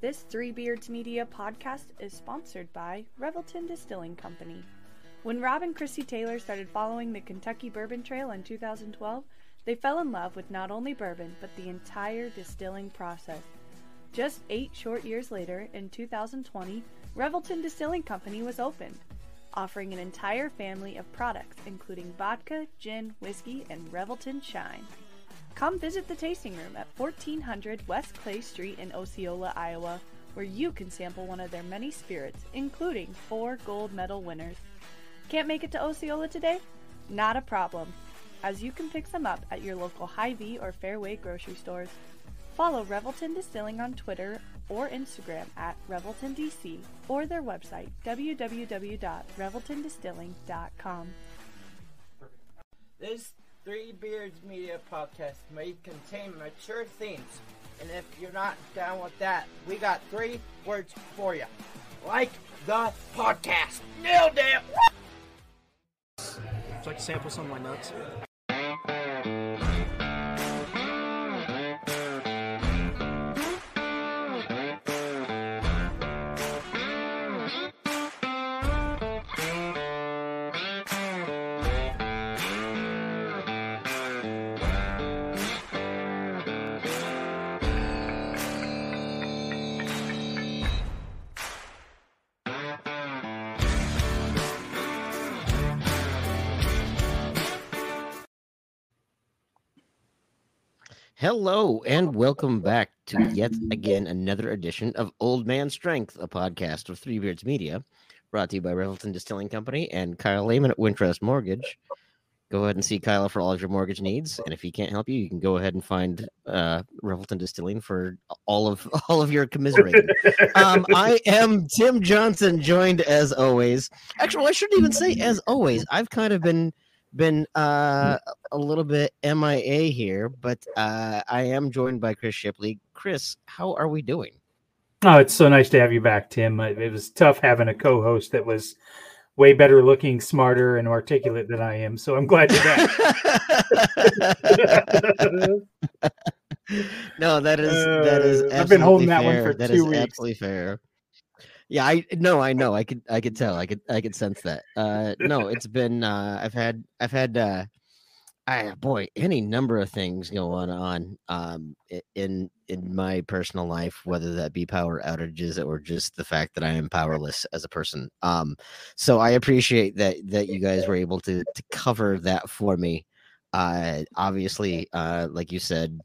This Three Beards Media podcast is sponsored by Revelton Distilling Company. When Rob and Chrissy Taylor started following the Kentucky Bourbon Trail in 2012, they fell in love with not only bourbon, but the entire distilling process. Just eight short years later, in 2020, Revelton Distilling Company was opened, offering an entire family of products including vodka, gin, whiskey, and Revelton Shine. Come visit the tasting room at 1400 West Clay Street in Osceola, Iowa, where you can sample one of their many spirits, including four gold medal winners. Can't make it to Osceola today? Not a problem, as you can pick some up at your local Hy-Vee or Fairway grocery stores. Follow Revelton Distilling on Twitter or Instagram at ReveltonDC or their website www.reveltondistilling.com. Three Beards Media podcast may contain mature themes, and if you're not down with that, we got three words for you. Like the podcast. Nailed it! Would you like to sample some of my nuts? Hello and welcome back to yet again another edition of Old Man Strength, a podcast of Three Beards Media, brought to you by Revelton Distilling Company and Kyle Lehman at Wintrust Mortgage. Go ahead and see Kyle for all of your mortgage needs, and if he can't help you, you can go ahead and find uh, Revelton Distilling for all of all of your commiserating. um, I am Tim Johnson, joined as always. Actually, I shouldn't even say as always. I've kind of been been uh, a little bit MIA here, but uh, I am joined by Chris Shipley. Chris, how are we doing? Oh, it's so nice to have you back, Tim. It was tough having a co-host that was way better looking, smarter, and articulate than I am. So I'm glad you're back. no, that is that is. Uh, I've been holding that one for That two is weeks. Absolutely fair. Yeah, I no, I know. I could I could tell. I could I could sense that. Uh no, it's been uh I've had I've had uh I boy, any number of things going on um in in my personal life, whether that be power outages or just the fact that I am powerless as a person. Um so I appreciate that that you guys were able to to cover that for me. Uh obviously, uh like you said,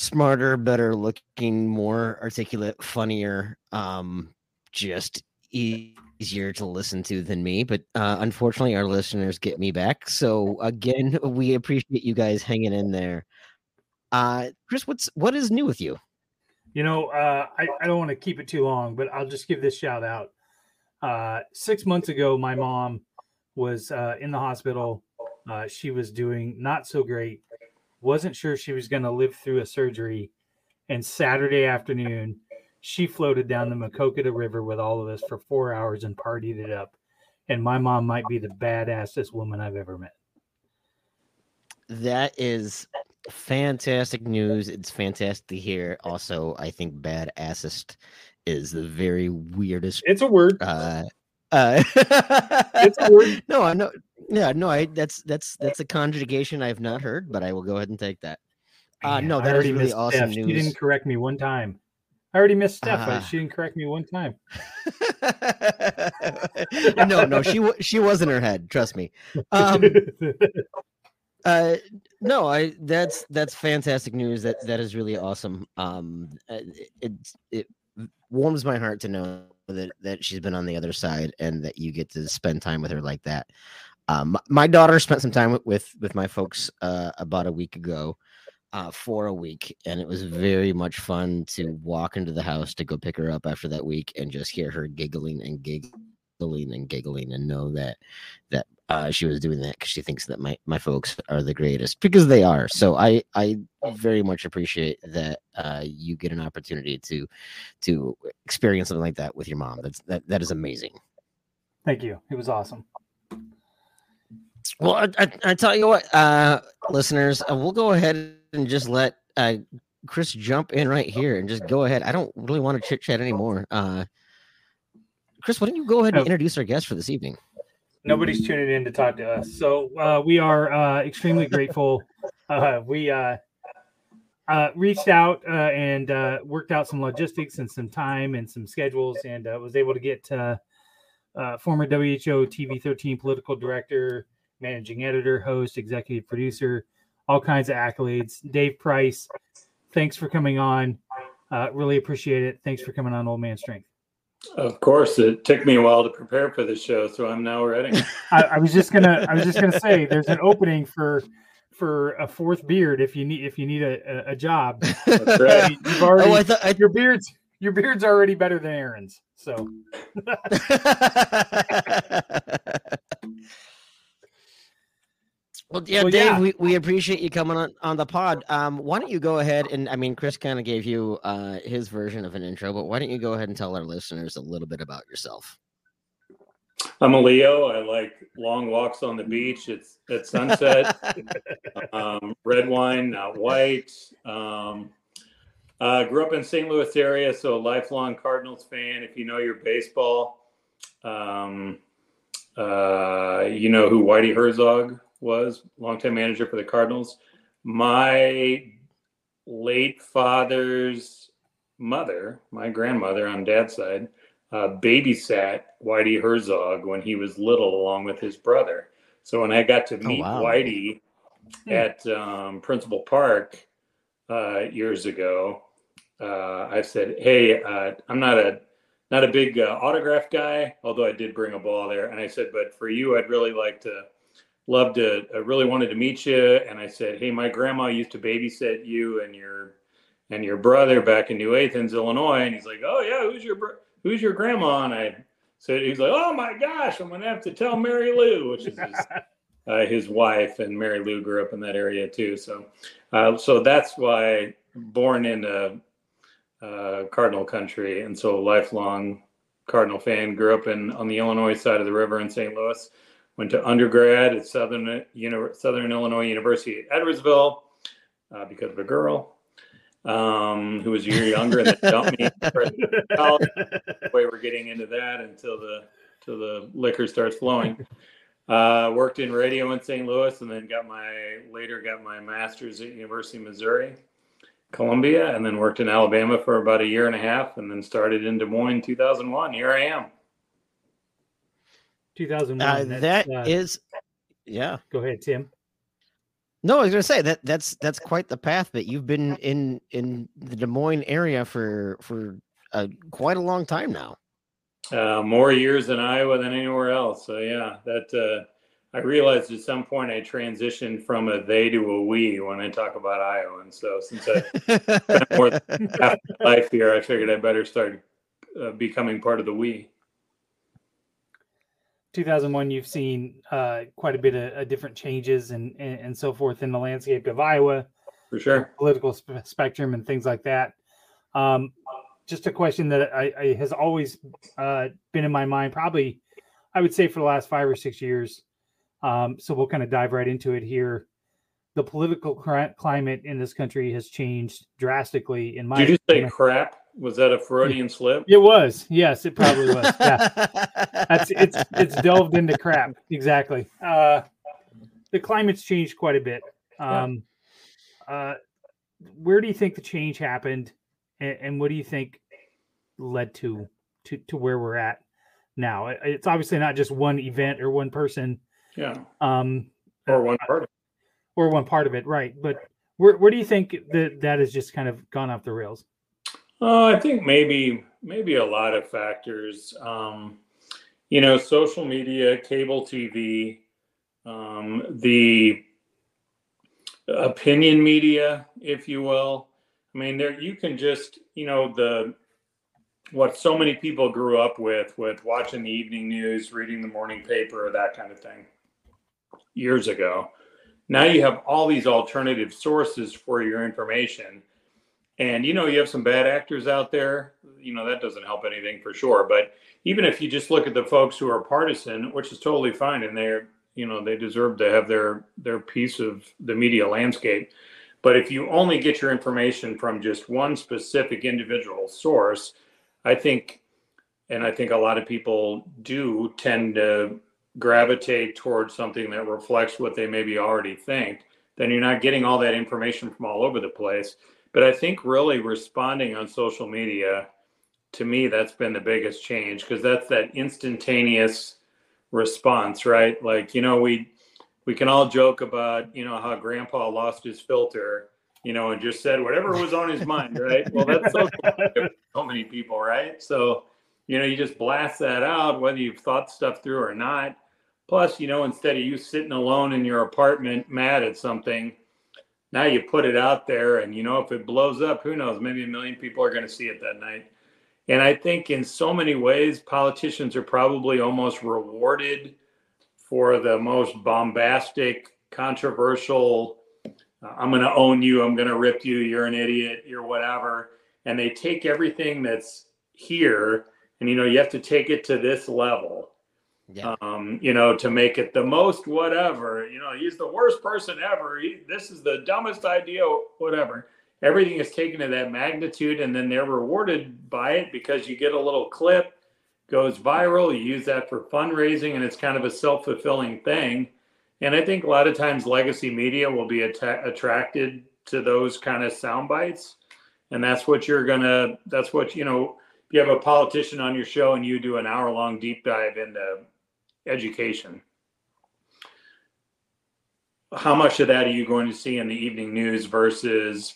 smarter, better looking, more articulate, funnier, um, just easier to listen to than me. But uh, unfortunately, our listeners get me back. So again, we appreciate you guys hanging in there. Uh, Chris, what's what is new with you? You know, uh, I, I don't want to keep it too long, but I'll just give this shout out. Uh, six months ago, my mom was uh, in the hospital. Uh, she was doing not so great. Wasn't sure she was going to live through a surgery. And Saturday afternoon, she floated down the Maquoketa River with all of us for four hours and partied it up. And my mom might be the badassest woman I've ever met. That is fantastic news. It's fantastic to hear. Also, I think badassest is the very weirdest It's a word. uh uh It's a word. no i know yeah no i that's that's that's a conjugation i've not heard but i will go ahead and take that uh Man, no that is really missed awesome Steph. She didn't correct me one time. I already missed Steph. but Ah. She didn't correct me one time. no no she she was in her head trust me um uh no i that's that's fantastic news that that is really awesome um uh, it it warms my heart to know that that she's been on the other side and that you get to spend time with her like that um my daughter spent some time with with, my folks uh about a week ago uh for a week and it was very much fun to walk into the house to go pick her up after that week and just hear her giggling and giggling and giggling and know that that uh, she was doing that because she thinks that my my folks are the greatest because they are. So I I very much appreciate that uh, you get an opportunity to to experience something like that with your mom. That's that that is amazing. Thank you. It was awesome. Well, I, I, I tell you what, uh, listeners, uh, we'll go ahead and just let uh, Chris jump in right here and just go ahead. I don't really want to chit chat anymore. Uh, Chris, why don't you go ahead and introduce our guest for this evening? Nobody's tuning in to talk to us, so uh, we are uh, extremely grateful. Uh, we uh, uh, reached out uh, and uh, worked out some logistics and some time and some schedules, and uh, was able to get uh, uh, former WHO TV 13 political director, managing editor, host, executive producer, all kinds of accolades. Dave Price, thanks for coming on. Uh, really appreciate it. Thanks for coming on, Old Man Strength. Of course, it took me a while to prepare for the show, so I'm now ready. I, I was just gonna I was just gonna say there's an opening for for a fourth beard if you need if you need a, a, a job. That's right. You've already oh, I thought. I, your beard's your beard's already better than Aaron's. So well, yeah, Well, Dave, yeah. We, we appreciate you coming on, on the pod. Um, why don't you go ahead and I mean, Chris kind of gave you uh, his version of an intro, but why don't you go ahead and tell our listeners a little bit about yourself? I'm a Leo. I like long walks on the beach. It's at sunset. um, red wine, not white. Um, uh, grew up in St. Louis area, so a lifelong Cardinals fan. If you know your baseball, um, uh, you know who Whitey Herzog was, longtime manager for the Cardinals. My late father's mother, my grandmother on dad's side, uh, babysat Whitey Herzog when he was little, along with his brother. So when I got to meet wow. Whitey Hmm. at um, Principal Park uh, years ago, uh, I said, "Hey, uh, I'm not a not a big uh, autograph guy, although I did bring a ball there." And I said, "But for you, I'd really like to, love to, I really wanted to meet you." And I said, "Hey, my grandma used to babysit you and your and your brother back in New Athens, Illinois." And he's like, "Oh yeah, who's your who's your grandma?" And I said, "He's like, oh my gosh, I'm gonna have to tell Mary Lou, which is his, uh, his wife, and Mary Lou grew up in that area too. So, uh, so that's why born in uh, uh, Cardinal country, and so lifelong Cardinal fan. Grew up in on the Illinois side of the river in St. Louis. Went to undergrad at Southern Uni- Southern Illinois University at Edwardsville uh, because of a girl um, who was a year younger and then dumped me. college. way we're getting into that until the till the liquor starts flowing. Uh, worked in radio in St. Louis, and then got my later got my master's at University of Missouri, Columbia, and then worked in Alabama for about a year and a half, and then started in Des Moines 2001. Here I am. 2001. Uh, that's, that uh, is, yeah. go ahead, Tim. No, I was gonna say that that's that's quite the path. But you've been in in the Des Moines area for for uh, quite a long time now. Uh, more years in Iowa than anywhere else. So yeah, that uh, I realized at some point I transitioned from a they to a we when I talk about Iowa, and so since I spent more than half my life here, I figured I better start uh, becoming part of the we. 2001, you've seen uh, quite a bit of, of different changes and, and and so forth in the landscape of Iowa, For sure. political sp- spectrum, and things like that. Um, just a question that I, I has always uh, been in my mind, probably I would say for the last five or six years. Um, so we'll kind of dive right into it here. The political cri- climate in this country has changed drastically. In my Did you just say crap? Was that a Freudian slip? it was yes, it probably was. Yeah. that's it's it's delved into crap. Exactly. Uh the climate's changed quite a bit. Um uh where do you think the change happened and, and what do you think led to to to where we're at now? It- it's obviously not just one event or one person. Yeah. um Or one part of or one part of it right. But where, where do you think that that has just kind of gone off the rails? Oh, I think maybe maybe a lot of factors. Um, you know, social media, cable TV, um, the opinion media, if you will. I mean, there you can just you know the what so many people grew up with with watching the evening news, reading the morning paper, or that kind of thing years ago. Now you have all these alternative sources for your information and you know, you have some bad actors out there. You know, that doesn't help anything for sure. But even if you just look at the folks who are partisan, which is totally fine, and they're, you know, they deserve to have their their piece of the media landscape. But if you only get your information from just one specific individual source, I think, and I think a lot of people do tend to gravitate towards something that reflects what they maybe already think, then you're not getting all that information from all over the place. But I think really responding on social media, to me, that's been the biggest change because that's that instantaneous response, right? Like, you know, we we can all joke about, you know, how grandpa lost his filter, you know, and just said whatever was on his mind, right? Well, that's so, so many people, right? So, you know, you just blast that out, whether you've thought stuff through or not. Plus, you know, instead of you sitting alone in your apartment mad at something, now you put it out there and you know if it blows up who knows maybe a million people are going to see it that night and i think in so many ways politicians are probably almost rewarded for the most bombastic controversial uh, i'm going to own you i'm going to rip you you're an idiot you're whatever and they take everything that's here and you know you have to take it to this level yeah. um, you know, to make it the most whatever. You know, he's the worst person ever. He, this is the dumbest idea, whatever. Everything is taken to that magnitude, and then they're rewarded by it because you get a little clip, goes viral. You use that for fundraising, and it's kind of a self fulfilling thing. And I think a lot of times legacy media will be att- attracted to those kind of sound bites. And that's what you're to, that's what, you know, you have a politician on your show and you do an hour long deep dive into education. How much of that are you going to see in the evening news versus,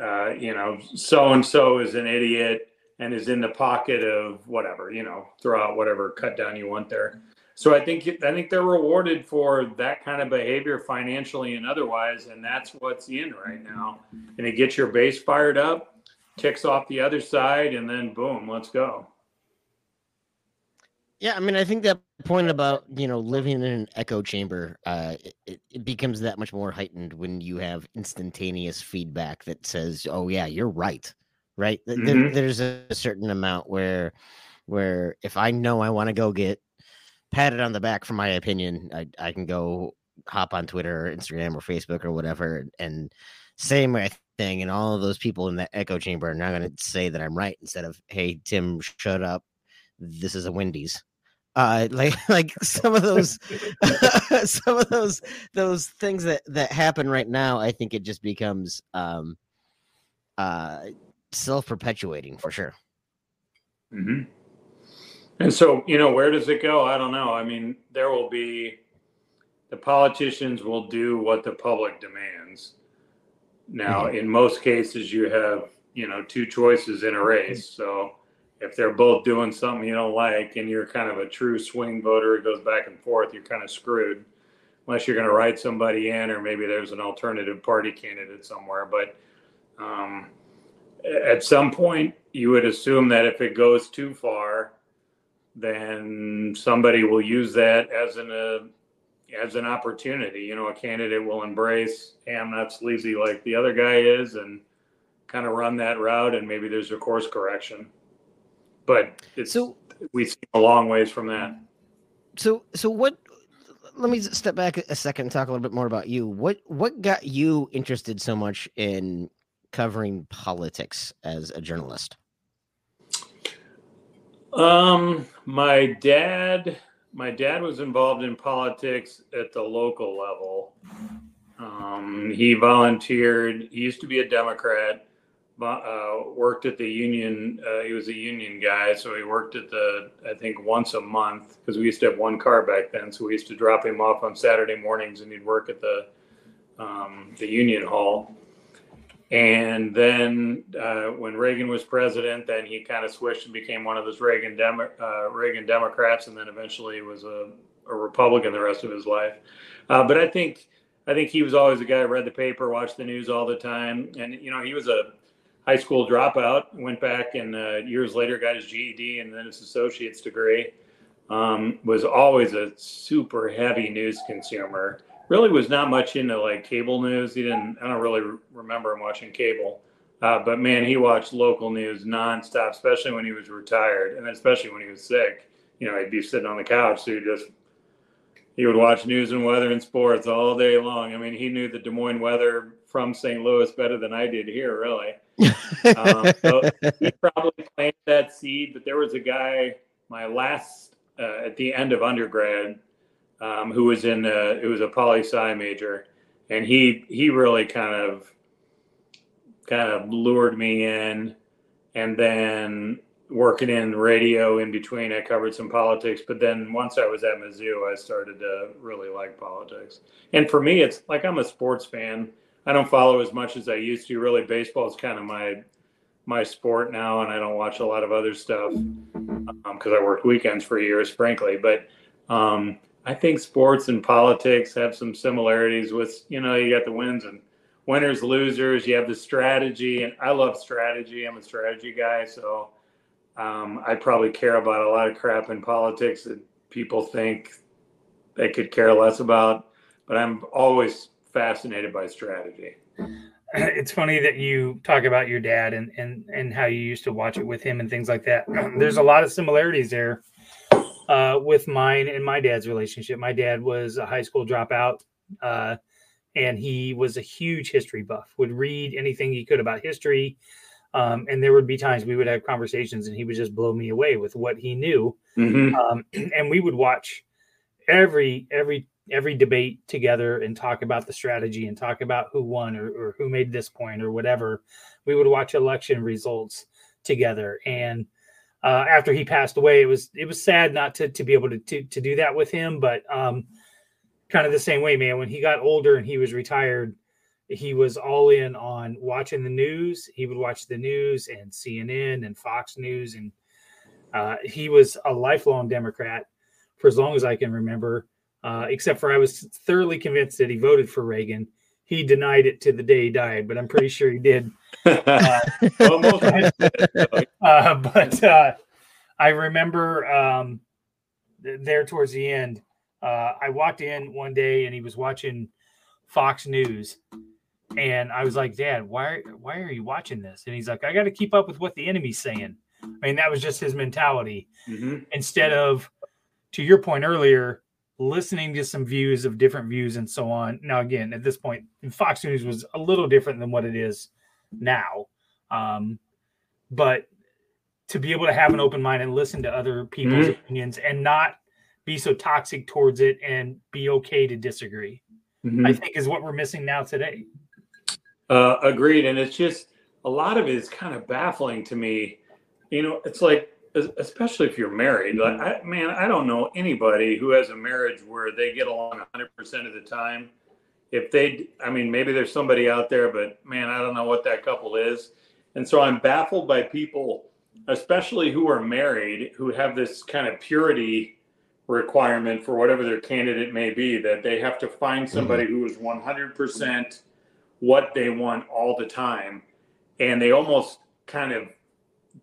uh, you know, so and so is an idiot and is in the pocket of whatever, you know, throw out whatever cut down you want there. So I think I think they're rewarded for that kind of behavior financially and otherwise, and that's what's in right now. And it gets your base fired up, ticks off the other side, and then boom, let's go. Yeah, I mean, I think that point about you know living in an echo chamber, uh, it, it becomes that much more heightened when you have instantaneous feedback that says, "Oh yeah, you're right." Right? Mm-hmm. There, there's a certain amount where, where if I know I want to go get patted on the back for my opinion, I I can go hop on Twitter or Instagram or Facebook or whatever and say my thing, and all of those people in that echo chamber are not going to say that I'm right instead of, "Hey Tim, shut up." This is a Wendy's uh like like some of those some of those those things that that happen right now i think it just becomes um uh self-perpetuating for sure. Mm-hmm. and so you know where does it go? I don't know. I mean there will be the politicians will do what the public demands. Now mm-hmm. in most cases you have you know two choices in a race. So if they're both doing something you don't like and you're kind of a true swing voter, it goes back and forth, you're kind of screwed unless you're going to write somebody in or maybe there's an alternative party candidate somewhere. But um, at some point, you would assume that if it goes too far, then somebody will use that as an uh, as an opportunity. You know, a candidate will embrace, hey, I'm not sleazy like the other guy is, and kind of run that route, and maybe there's a course correction but it's so we seem a long ways from that. So so what? Let me step back a second and talk a little bit more about you. What what got you interested so much in covering politics as a journalist? Um, my dad, my dad was involved in politics at the local level. Um, he volunteered. He used to be a Democrat uh, worked at the union. Uh, he was a union guy, so he worked at the I think once a month because we used to have one car back then. So we used to drop him off on Saturday mornings, and he'd work at the um, the union hall. And then uh, when Reagan was president, then he kind of switched and became one of those Reagan Demo- uh, Reagan Democrats, and then eventually was a, a Republican the rest of his life. Uh, but I think I think he was always a guy who read the paper, watched the news all the time, and you know he was a high school dropout, went back and uh, years later got his GED and then his associate's degree. Um, was always a super heavy news consumer. Really was not much into like cable news. He didn't. I don't really remember him watching cable. Uh, but man, he watched local news nonstop, especially when he was retired, and especially when he was sick. You know, he'd be sitting on the couch, so he just he would watch news and weather and sports all day long. I mean, he knew the Des Moines weather from St. Louis better than I did here, really. Um, so he probably planted that seed, but there was a guy, my last, uh, at the end of undergrad, um, who was in, a, it was a poli sci major, and he he really kind of kind of lured me in, and then working in radio in between, I covered some politics. But then once I was at Mizzou, I started to really like politics. And for me, it's like I'm a sports fan. I don't follow as much as I used to. Really, baseball is kind of my my sport now, and I don't watch a lot of other stuff because um, I worked weekends for years, frankly. But um, I think sports and politics have some similarities. With you know, you got the wins and winners, losers. You have the strategy, and I love strategy. I'm a strategy guy, so um, I probably care about a lot of crap in politics that people think they could care less about. But I'm always fascinated by strategy. It's funny that you talk about your dad and and and how you used to watch it with him and things like that. There's a lot of similarities there uh, with mine and my dad's relationship. My dad was a high school dropout, uh, and he was a huge history buff. Would read anything he could about history, um, and there would be times we would have conversations, and he would just blow me away with what he knew. Mm-hmm. Um, and we would watch every every every debate together and talk about the strategy and talk about who won or, or who made this point or whatever. We would watch election results together and uh, after he passed away, it was it was sad not to to be able to to, to do that with him, but um, kind of the same way, man. When he got older and he was retired, he was all in on watching the news. He would watch the news and CNN and Fox News, and uh, he was a lifelong Democrat for as long as I can remember. Uh, except for I was thoroughly convinced that he voted for Reagan. He denied it to the day he died, but I'm pretty sure he did. Uh, uh, but uh, I remember um, there towards the end, uh, I walked in one day and he was watching Fox News, and I was like, "Dad, why why are you watching this?" And he's like, "I got to keep up with what the enemy's saying." I mean, that was just his mentality. Mm-hmm. Instead of, to your point earlier, listening to some views of different views and so on. Now, again, at this point, Fox News was a little different than what it is now. Um, but to be able to have an open mind and listen to other people's mm-hmm. opinions and not be so toxic towards it and be okay to disagree, mm-hmm. I think is what we're missing now today. Uh, agreed. And it's just a lot of it is kind of baffling to me. You know, it's like, especially if you're married, like, I, man, I don't know anybody who has a marriage where they get along 100% of the time if they, I mean, maybe there's somebody out there, but man, I don't know what that couple is. And so I'm baffled by people, especially who are married, who have this kind of purity requirement for whatever their candidate may be, that they have to find mm-hmm. somebody mm-hmm. who is 100% what they want all the time. And they almost kind of,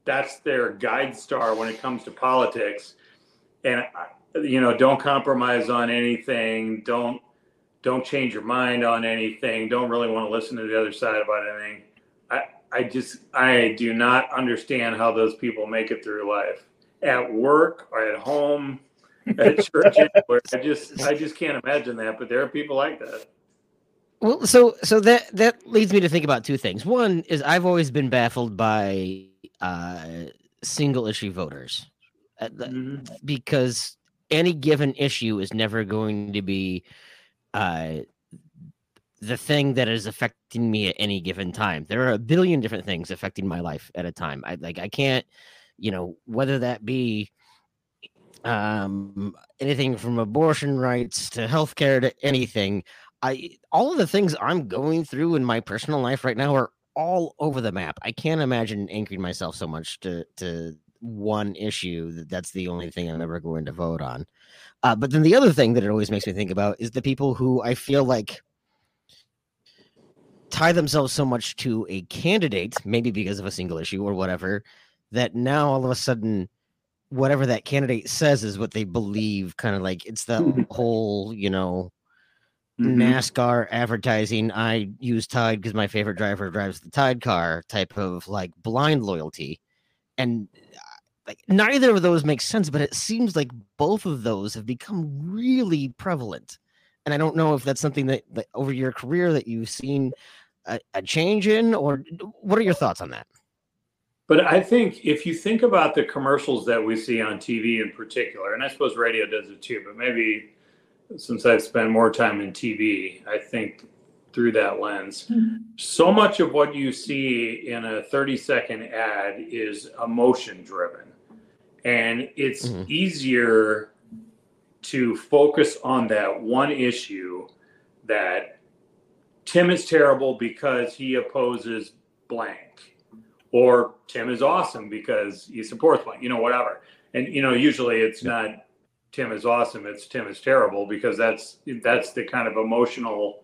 that's their guide star when it comes to politics. And, you know, don't compromise on anything. Don't, don't change your mind on anything. Don't really want to listen to the other side about anything. I, I just, I do not understand how those people make it through life at work or at home, at church. anywhere. I just, I just can't imagine that. But there are people like that. Well, so so that that leads me to think about two things. One is I've always been baffled by uh, single issue voters uh, mm-hmm. because any given issue is never going to be uh, the thing that is affecting me at any given time. There are a billion different things affecting my life at a time. I like I can't, you know, whether that be um anything from abortion rights to healthcare to anything. I all of the things I'm going through in my personal life right now are all over the map. I can't imagine anchoring myself so much to to one issue that that's the only thing I'm ever going to vote on. Uh, but then the other thing that it always makes me think about is the people who I feel like tie themselves so much to a candidate, maybe because of a single issue or whatever, that now all of a sudden, whatever that candidate says is what they believe. Kind of like it's the whole, you know, mm-hmm. NASCAR advertising. I use Tide because my favorite driver drives the Tide car type of like blind loyalty. And like neither of those makes sense, but it seems like both of those have become really prevalent. And I don't know if that's something that, that over your career that you've seen a, a change in, or what are your thoughts on that? But I think if you think about the commercials that we see on TV in particular, and I suppose radio does it too, but maybe since I've spent more time in TV, I think through that lens. Mm-hmm. So much of what you see in a 30 second ad is emotion driven. And it's mm-hmm. easier to focus on that one issue that Tim is terrible because he opposes blank, or Tim is awesome because he supports blank, you know, whatever. And, you know, usually it's yeah. not Tim is awesome, it's Tim is terrible because that's that's the kind of emotional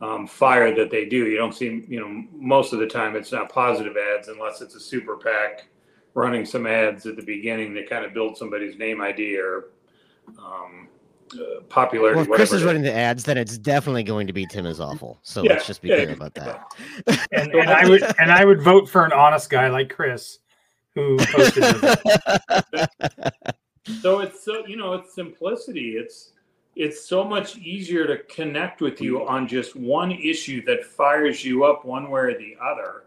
um, fire that they do. You don't see, you know, most of the time it's not positive ads unless it's a super PAC running some ads at the beginning to kind of build somebody's name ID or um, uh, popularity. Well, if Chris is running the ads, then it's definitely going to be Tim is awful. So yeah, let's just be yeah, clear about that. And, and I would and I would vote for an honest guy like Chris, who posted. so it's so you know it's simplicity. It's it's so much easier to connect with you on just one issue that fires you up one way or the other.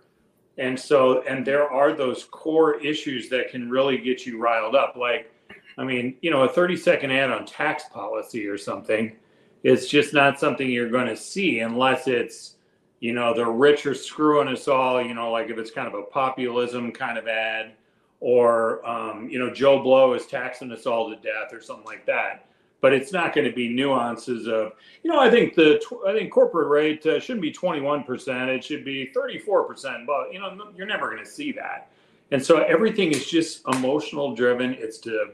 And so, and there are those core issues that can really get you riled up. Like, I mean, you know, a 30 second ad on tax policy or something, it's just not something you're going to see unless it's, you know, the rich are screwing us all, you know, like if it's kind of a populism kind of ad, or, um, you know, Joe Blow is taxing us all to death or something like that. But it's not going to be nuances of you know i think the i think corporate rate uh, shouldn't be 21% it should be 34% but you know you're never going to see that. And so everything is just emotional driven. It's to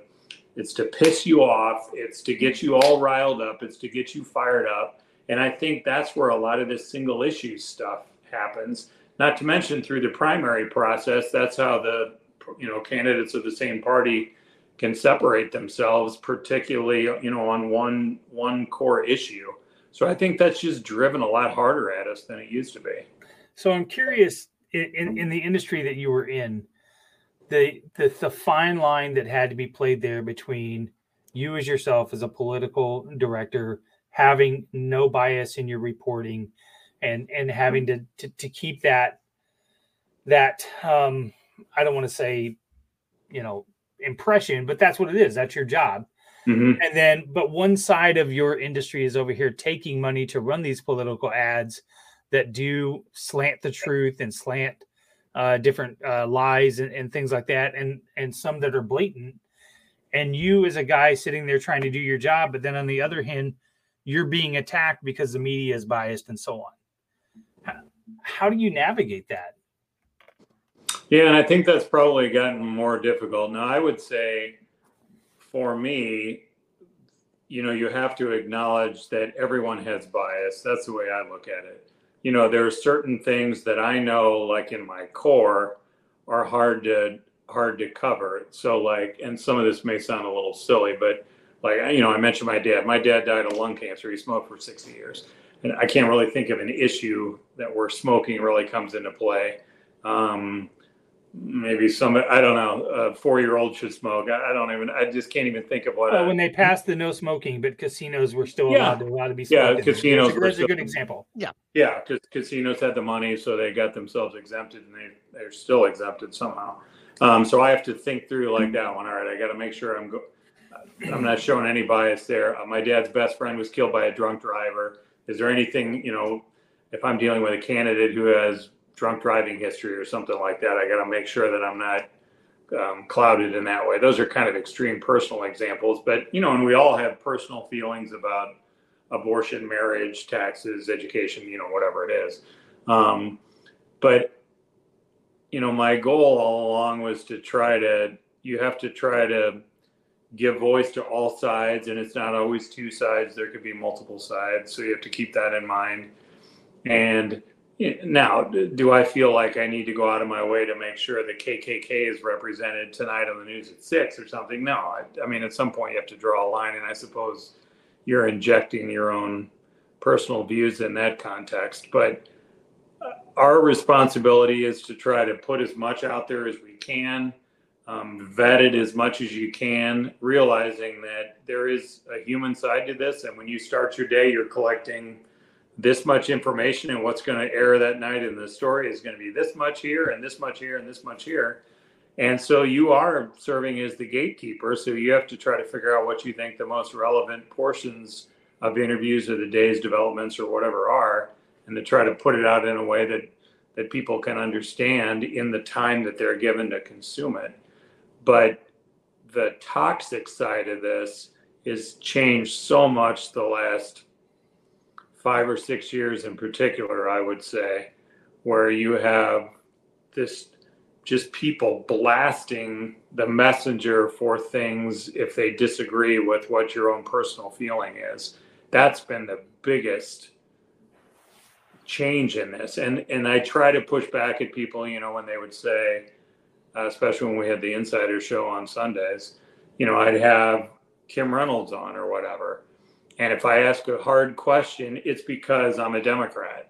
it's to piss you off. It's to get you all riled up. It's to get you fired up. And i think that's where a lot of this single issue stuff happens. Not to mention through the primary process that's how the you know candidates of the same party can separate themselves, particularly you know on one one core issue. So I think that's just driven a lot harder at us than it used to be. So I'm curious in in the industry that you were in, the the, the fine line that had to be played there between you as yourself as a political director having no bias in your reporting and and having to to, to keep that that um I don't want to say you know impression, but that's what it is. That's your job. Mm-hmm. And then, but one side of your industry is over here taking money to run these political ads that do slant the truth and slant uh, different uh, lies and, and things like that, and and some that are blatant. And you, as a guy sitting there trying to do your job, but then on the other hand, you're being attacked because the media is biased and so on. How, how do you navigate that? Yeah, and I think that's probably gotten more difficult. Now, I would say for me, you know, you have to acknowledge that everyone has bias. That's the way I look at it. You know, there are certain things that I know, like in my core, are hard to hard to cover. So, like, and some of this may sound a little silly, but like, you know, I mentioned my dad. My dad died of lung cancer. He smoked for 60 years, and I can't really think of an issue that where smoking really comes into play. Um, maybe some i don't know a four year old should smoke. I, I, don't even i just can't even think of what well, when they passed the no smoking but casinos were still yeah. allowed, to, allowed to be yeah casinos that's, a, that's a good example. Yeah. Yeah because casinos had the money so they got themselves exempted and they they're still exempted somehow. Um, so i have to think through like that one all right i got to make sure i'm go- i'm not showing any bias there. Uh, my dad's best friend was killed by a drunk driver. Is there anything you know if i'm dealing with a candidate who has drunk driving history or something like that. I got to make sure that I'm not um, clouded in that way. Those are kind of extreme personal examples, but you know, and we all have personal feelings about abortion, marriage, taxes, education, you know, whatever it is. Um, but you know, my goal all along was to try to. You have to try to give voice to all sides, and it's not always two sides. There could be multiple sides, so you have to keep that in mind. And now, do I feel like I need to go out of my way to make sure the KKK is represented tonight on the news at six or something? No, I, I, mean, at some point you have to draw a line, and I suppose you're injecting your own personal views in that context. But uh, our responsibility is to try to put as much out there as we can, um, vet it as much as you can, realizing that there is a human side to this. And when you start your day, you're collecting this much information and what's going to air that night in the story is going to be this much here and this much here and this much here. And so you are serving as the gatekeeper. So you have to try to figure out what you think the most relevant portions of interviews or the day's developments or whatever are, and to try to put it out in a way that that people can understand in the time that they're given to consume it. But the toxic side of this is changed so much the last five or six years in particular, I would say, where you have this just people blasting the messenger for things if they disagree with what your own personal feeling is. That's been the biggest change in this. And and I try to push back at people, you know, when they would say, uh, especially when we had the insider show on Sundays, you know, I'd have Kim Reynolds on or whatever and if I ask a hard question, it's because I'm a Democrat.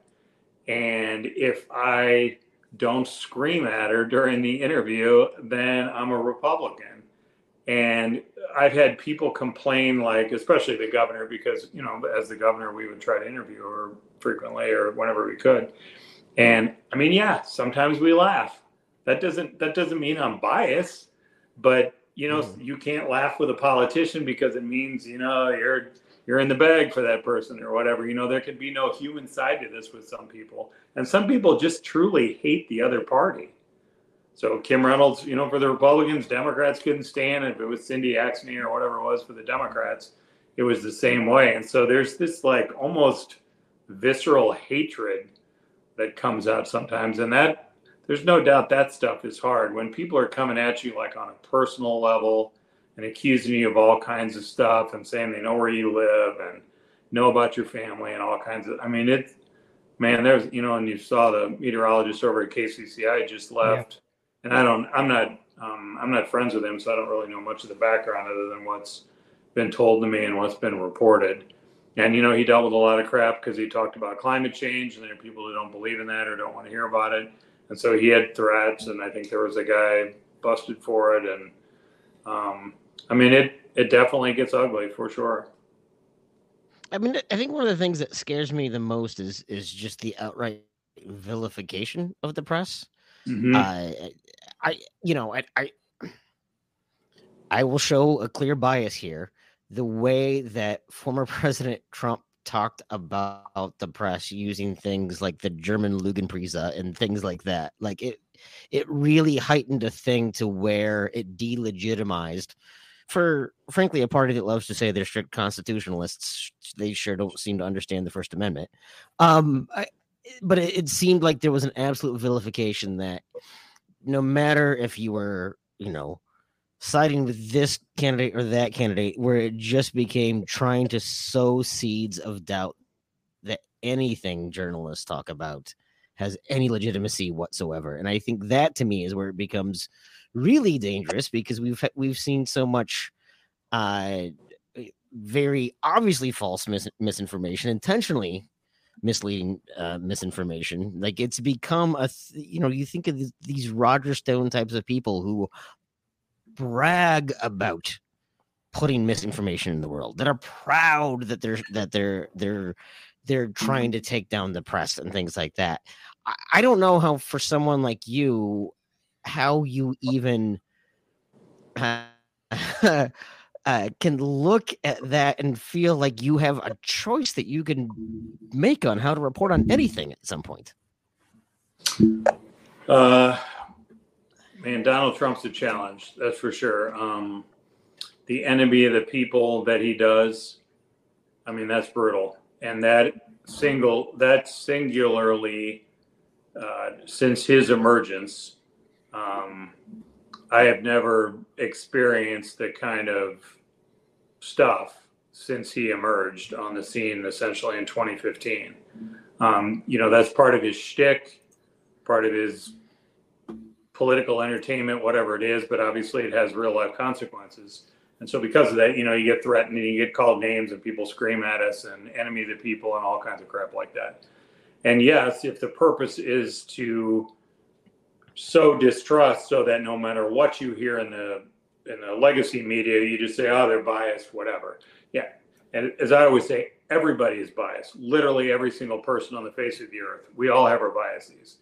And if I don't scream at her during the interview, then I'm a Republican. And I've had people complain, like, especially the governor, because, you know, as the governor, we would try to interview her frequently or whenever we could. And I mean, yeah, sometimes we laugh. That doesn't that doesn't mean I'm biased, but you know, mm. you can't laugh with a politician because it means, you know, you're you're in the bag for that person or whatever. You know, there can be no human side to this with some people. And some people just truly hate the other party. So Kim Reynolds, you know, for the Republicans, Democrats couldn't stand. It. If it was Cindy Axne or whatever it was for the Democrats, it was the same way. And so there's this like almost visceral hatred that comes out sometimes. And that there's no doubt that stuff is hard. When people are coming at you like on a personal level, and accusing you of all kinds of stuff and saying they know where you live and know about your family and all kinds of. I mean, it's man, there's you know, and you saw the meteorologist over at KCCI just left, yeah. and I don't, I'm not, um, I'm not friends with him, so I don't really know much of the background other than what's been told to me and what's been reported. And you know, he dealt with a lot of crap because he talked about climate change, and there are people who don't believe in that or don't want to hear about it. And so he had threats, and I think there was a guy busted for it, and um, I mean, it it definitely gets ugly for sure. I mean, I think one of the things that scares me the most is is just the outright vilification of the press. Mm-hmm. Uh, I, you know, I, I, I will show a clear bias here. The way that former President Trump talked about the press using things like the German Lügenpresse and things like that, like it, it really heightened a thing to where it delegitimized for frankly a party that loves to say they're strict constitutionalists. They sure don't seem to understand the first amendment. Um I, but it, it seemed like there was an absolute vilification that no matter if you were you know siding with this candidate or that candidate where it just became trying to sow seeds of doubt that anything journalists talk about has any legitimacy whatsoever. And i think that to me is where it becomes really dangerous because we've we've seen so much uh very obviously false mis- misinformation intentionally misleading uh, misinformation. Like it's become a th- you know you think of th- these roger stone types of people who brag about putting misinformation in the world that are proud that they're that they're they're they're trying to take down the press and things like that. I, I don't know how for someone like you how you even uh, uh, can look at that and feel like you have a choice that you can make on how to report on anything at some point. Uh, man, Donald Trump's a challenge, that's for sure. Um, the enemy of the people that he does, I mean, that's brutal. And that single, that singularly, uh, since his emergence, um, I have never experienced the kind of stuff since he emerged on the scene essentially in 2015. Um, you know, that's part of his shtick, part of his political entertainment, whatever it is, but obviously it has real life consequences. And so because of that, you know, you get threatened and you get called names and people scream at us and enemy the people and all kinds of crap like that. And yes, if the purpose is to sow distrust so that no matter what you hear in the in the legacy media, you just say, "Oh, they're biased, whatever." Yeah, and as I always say, everybody is biased. Literally every single person on the face of the earth. We all have our biases.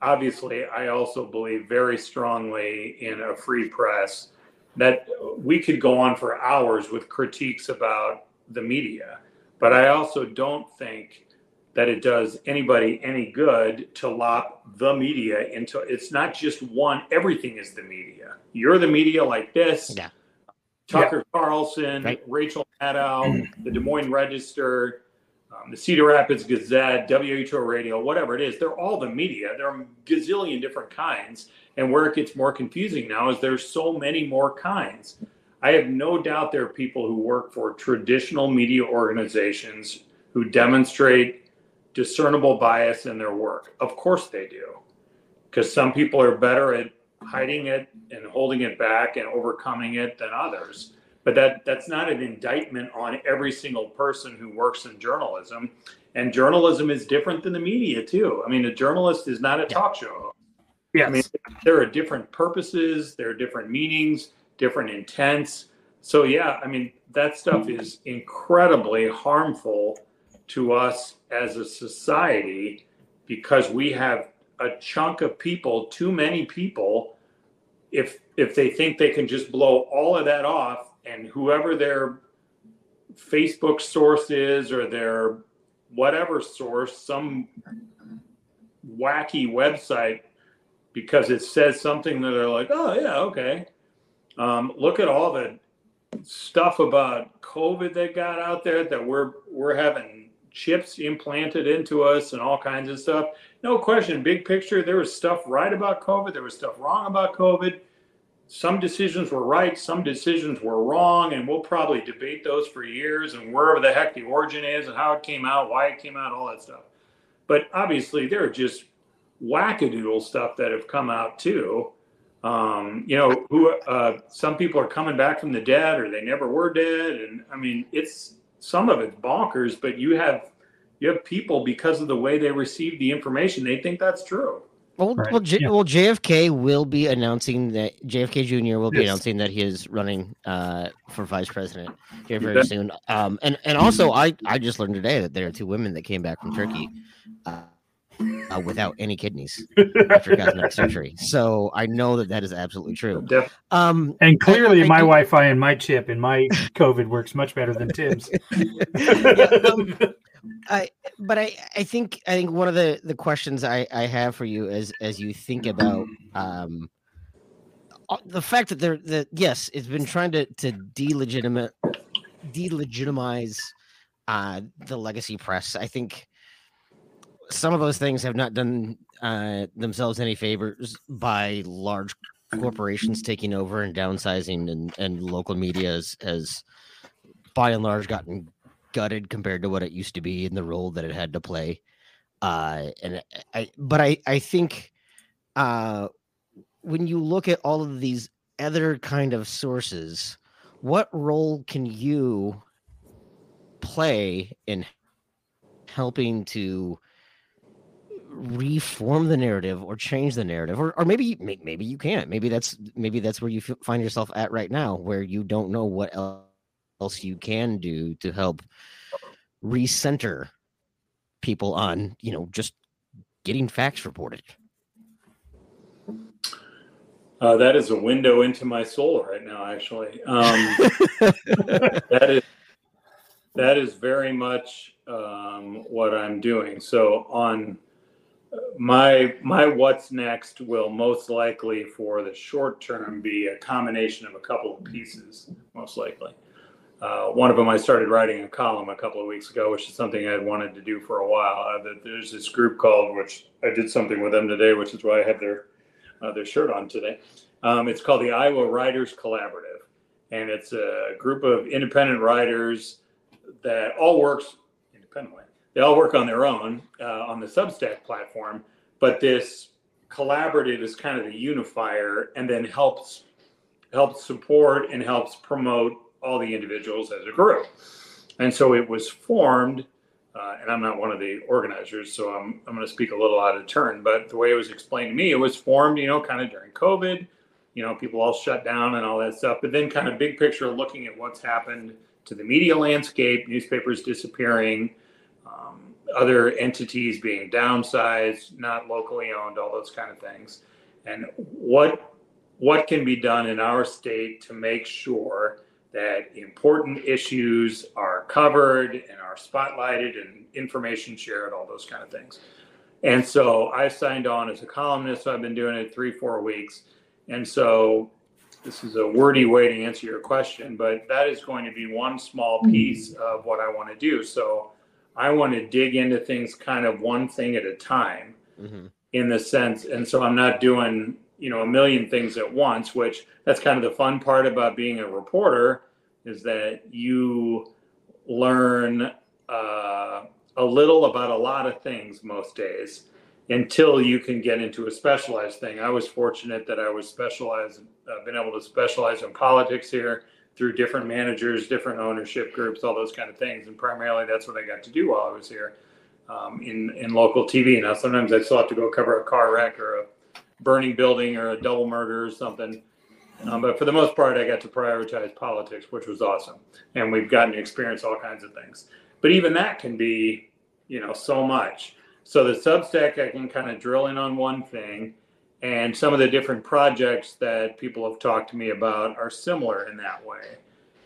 Obviously, I also believe very strongly in a free press that we could go on for hours with critiques about the media. But I also don't think that it does anybody any good to lop the media into it's not just one, everything is the media. You're the media like this. Yeah. Tucker Carlson, Right. Rachel Maddow, the Des Moines Register, um, the Cedar Rapids Gazette, WHO Radio, whatever it is, they're all the media. There are a gazillion different kinds. And where it gets more confusing now is there's so many more kinds. I have no doubt there are people who work for traditional media organizations who demonstrate discernible bias in their work. Of course they do. Because some people are better at hiding it and holding it back and overcoming it than others. But that that's not an indictment on every single person who works in journalism. And journalism is different than the media too. I mean, a journalist is not a talk show. Yes. I mean, there are different purposes, there are different meanings, different intents. So yeah, I mean, that stuff is incredibly harmful to us as a society because we have a chunk of people, too many people, if if they think they can just blow all of that off and whoever their Facebook source is or their whatever source, some wacky website because it says something that they're like, oh yeah, okay. Um, look at all the stuff about COVID that got out there that we're we're having chips implanted into us and all kinds of stuff. No question, big picture, there was stuff right about COVID, there was stuff wrong about COVID. Some decisions were right, some decisions were wrong, and we'll probably debate those for years and wherever the heck the origin is and how it came out, why it came out, all that stuff. But obviously, there are just wackadoodle stuff that have come out too. Um, you know, who uh, some people are coming back from the dead or they never were dead, and I mean, it's some of it's bonkers. But you have you have people because of the way they receive the information, they think that's true. Well, Right, well, J- yeah. well, JFK will be announcing that JFK Jr. will be Yes. announcing that he is running uh, for vice president here very bet. soon. Um, and and also, I I just learned today that there are two women that came back from Turkey uh, uh, without any kidneys after cosmetic surgery. So I know that that is absolutely true. Um, And clearly, I my do- Wi-Fi and my chip and my COVID works much better than Tim's. um, I but I I think I think one of the the questions I I have for you as as you think about um uh, the fact that there that yes it's been trying to to delegitimate delegitimize uh the legacy press I think some of those things have not done uh themselves any favors by large corporations taking over and downsizing and and local media has, has by and large gotten gutted compared to what it used to be in the role that it had to play. Uh, and I, but I, I think, uh, when you look at all of these other kind of sources, what role can you play in helping to reform the narrative or change the narrative or, or maybe maybe you can't maybe that's maybe that's where you find yourself at right now where you don't know what else you can do to help recenter people on you know just getting facts reported Uh, that is a window into my soul right now, actually. Um, that is that is very much um, what I'm doing. So on my my what's next will most likely for the short term be a combination of a couple of pieces, most likely. Uh, one of them I started writing a column a couple of weeks ago, which is something i had wanted to do for a while. Uh, there's this group called, which I did something with them today, which is why I have their uh, their shirt on today. Um, it's called the Iowa Writers Collaborative, and it's a group of independent writers that all works independently. They all work on their own uh, on the Substack platform, but this collaborative is kind of the unifier, and then helps helps support and helps promote all the individuals as a group. And so it was formed, uh, and I'm not one of the organizers, so I'm, I'm going to speak a little out of turn, but the way it was explained to me, it was formed, you know, kind of during COVID, you know, people all shut down and all that stuff, but then kind of big picture looking at what's happened to the media landscape, newspapers disappearing, other entities being downsized, not locally owned, all those kind of things. And what what can be done in our state to make sure that important issues are covered and are spotlighted and information shared, all those kind of things. And so I signed on as a columnist. I've been doing it three, four weeks. And so this is a wordy way to answer your question, but that is going to be one small piece of what I want to do. So I want to dig into things kind of one thing at a time Mhm. in the sense, and so I'm not doing, you know, a million things at once, which that's kind of the fun part about being a reporter is that you learn uh, a little about a lot of things most days until you can get into a specialized thing. I was fortunate that I was specialized, uh, been able to specialize in politics here through different managers, different ownership groups, all those kind of things. And primarily that's what I got to do while I was here um, in, in local TV. Now, sometimes I still have to go cover a car wreck or a burning building or a double murder or something. Um, but for the most part, I got to prioritize politics, which was awesome. And we've gotten to experience all kinds of things. But even that can be, you know, so much. So the Substack, I can kind of drill in on one thing. And some of the different projects that people have talked to me about are similar in that way.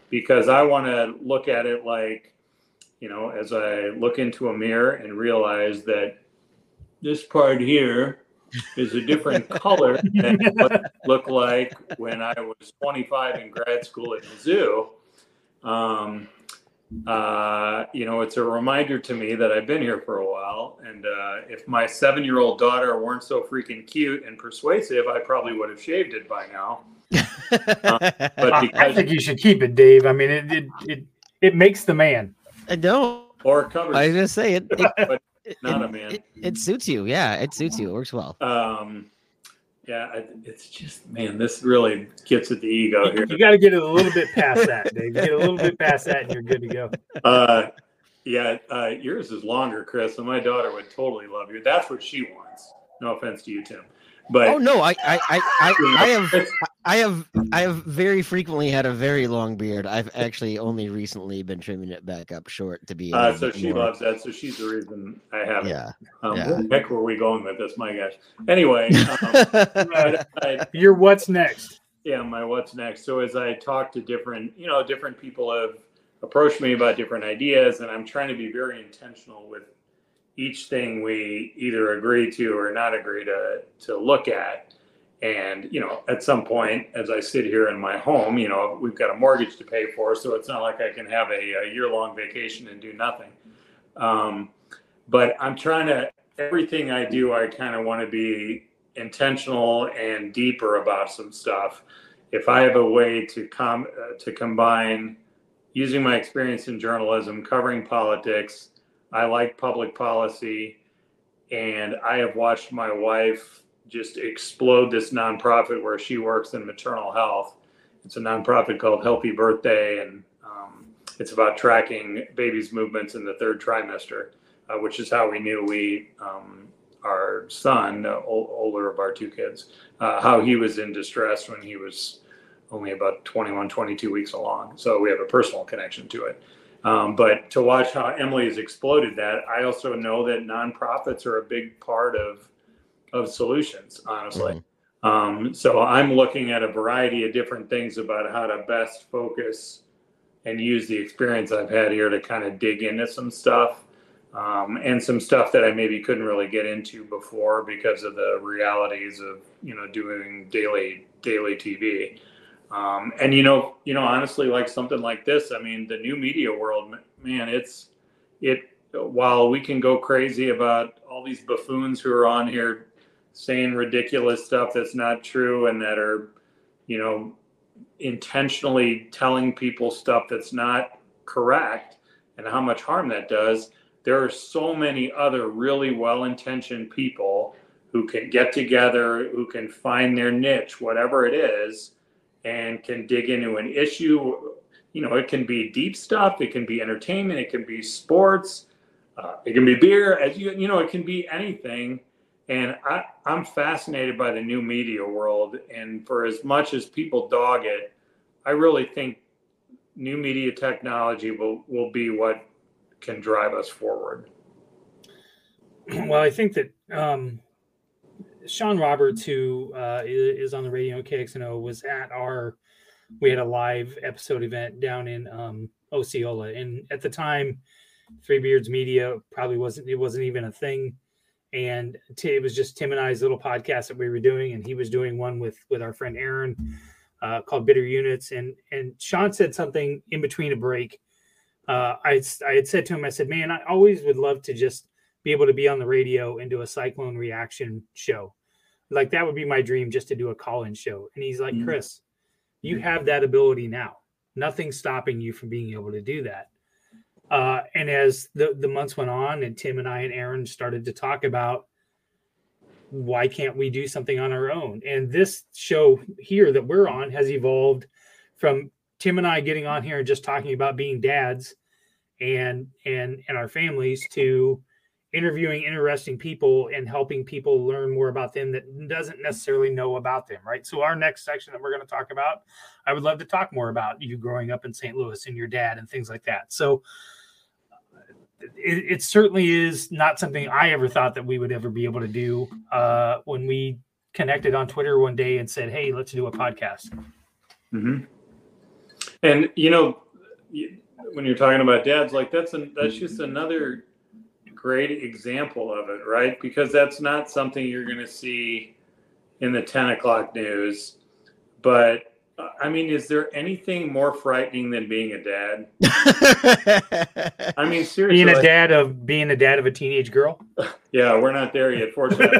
Because I want to look at it like, you know, as I look into a mirror and realize that this part here is a different color than what it looked like when I was 25 in grad school at Mizzou. Um, uh, you know, it's a reminder to me that I've been here for a while. And uh, if my seven year old daughter weren't so freaking cute and persuasive, I probably would have shaved it by now. But I, I think you should keep it, Dave. I mean, it it it, it makes the man. I don't. or covers, I was gonna say it. It, but it, a man. it, it suits you. Yeah, it suits you. It works well. Um, yeah, I- it's just, man, this really gets at the ego here. You got to get it a little bit past that, Dave. Get a little bit past that, and you're good to go. Uh, yeah, uh, yours is longer, Chris, and my daughter would totally love you. That's what she wants. No offense to you, Tim, but Oh no, I I I I, I have I have I have very frequently had a very long beard. I've actually only recently been trimming it back up short to be. uh, so she more- loves that. So she's the reason I have it. Yeah. Um, yeah. Where the heck were we going with this? My gosh. Anyway, um, but I, You're what's next. yeah, my what's next. So as I talk to different, you know, different people have approached me about different ideas, and I'm trying to be very intentional with each thing we either agree to or not agree to to look at. And you know, at some point, as I sit here in my home, you know, we've got a mortgage to pay for, so it's not like I can have a, a year long vacation and do nothing. Um, but I'm trying to everything I do, I kind of want to be intentional and deeper about some stuff. If I have a way to com uh, to combine using my experience in journalism, covering politics, I like public policy, and I have watched my wife just explode this nonprofit where she works in maternal health. It's a nonprofit called Healthy Birth Day, and um, it's about tracking babies' movements in the third trimester, uh, which is how we knew we, um, our son, ol- older of our two kids, uh, how he was in distress when he was only about 21, 22 weeks along. So we have a personal connection to it. Um, but to watch how Emily has exploded that, I also know that nonprofits are a big part of of solutions, honestly. Um, so I'm looking at a variety of different things about how to best focus and use the experience I've had here to kind of dig into some stuff um, and some stuff that I maybe couldn't really get into before because of the realities of you know doing daily daily TV. Um, and you know, you know, honestly, like something like this, I mean, the new media world, man, it's it. While we can go crazy about all these buffoons who are on here saying ridiculous stuff that's not true and that are, you know, intentionally telling people stuff that's not correct and how much harm that does. There are so many other really well intentioned people who can get together, who can find their niche, whatever it is, and can dig into an issue. You know, it can be deep stuff, it can be entertainment, it can be sports, uh, it can be beer, as you you know, it can be anything. And I, I'm fascinated by the new media world. And for as much as people dog it, I really think new media technology will will be what can drive us forward. well, I think that um, Sean Roberts, who uh, is on the radio KXNO, was at our. We had a live episode event down in um, Osceola, and at the time, Three Beards Media probably wasn't. It wasn't even a thing, and t- it was just Tim and I's little podcast that we were doing, and he was doing one with with our friend Aaron uh, called Bitter Units, and and Sean said something in between a break. Uh, I I had said to him, I said, "Man, I always would love to just." be able to be on the radio and do a cyclone reaction show. Like that would be my dream just to do a call-in show. And he's like, Mhm. Chris, you have that ability now. Nothing's stopping you from being able to do that. Uh, and as the, the months went on and Tim and I and Aaron started to talk about why can't we do something on our own? And this show here that we're on has evolved from Tim and I getting on here and just talking about being dads and and and our families to interviewing interesting people and helping people learn more about them that doesn't necessarily know about them right so our next section that we're going to talk about i would love to talk more about you growing up in st louis and your dad and things like that so it, it certainly is not something i ever thought that we would ever be able to do uh, when we connected on twitter one day and said hey let's do a podcast hmm And you know, when you're talking about dads, like that's an, that's just another great example of it, right? Because that's not something you're going to see in the 10 o'clock news. But I mean, is there anything more frightening than being a dad? I mean, seriously. being a like- dad of being a dad of a teenage girl yeah, we're not there yet, fortunately.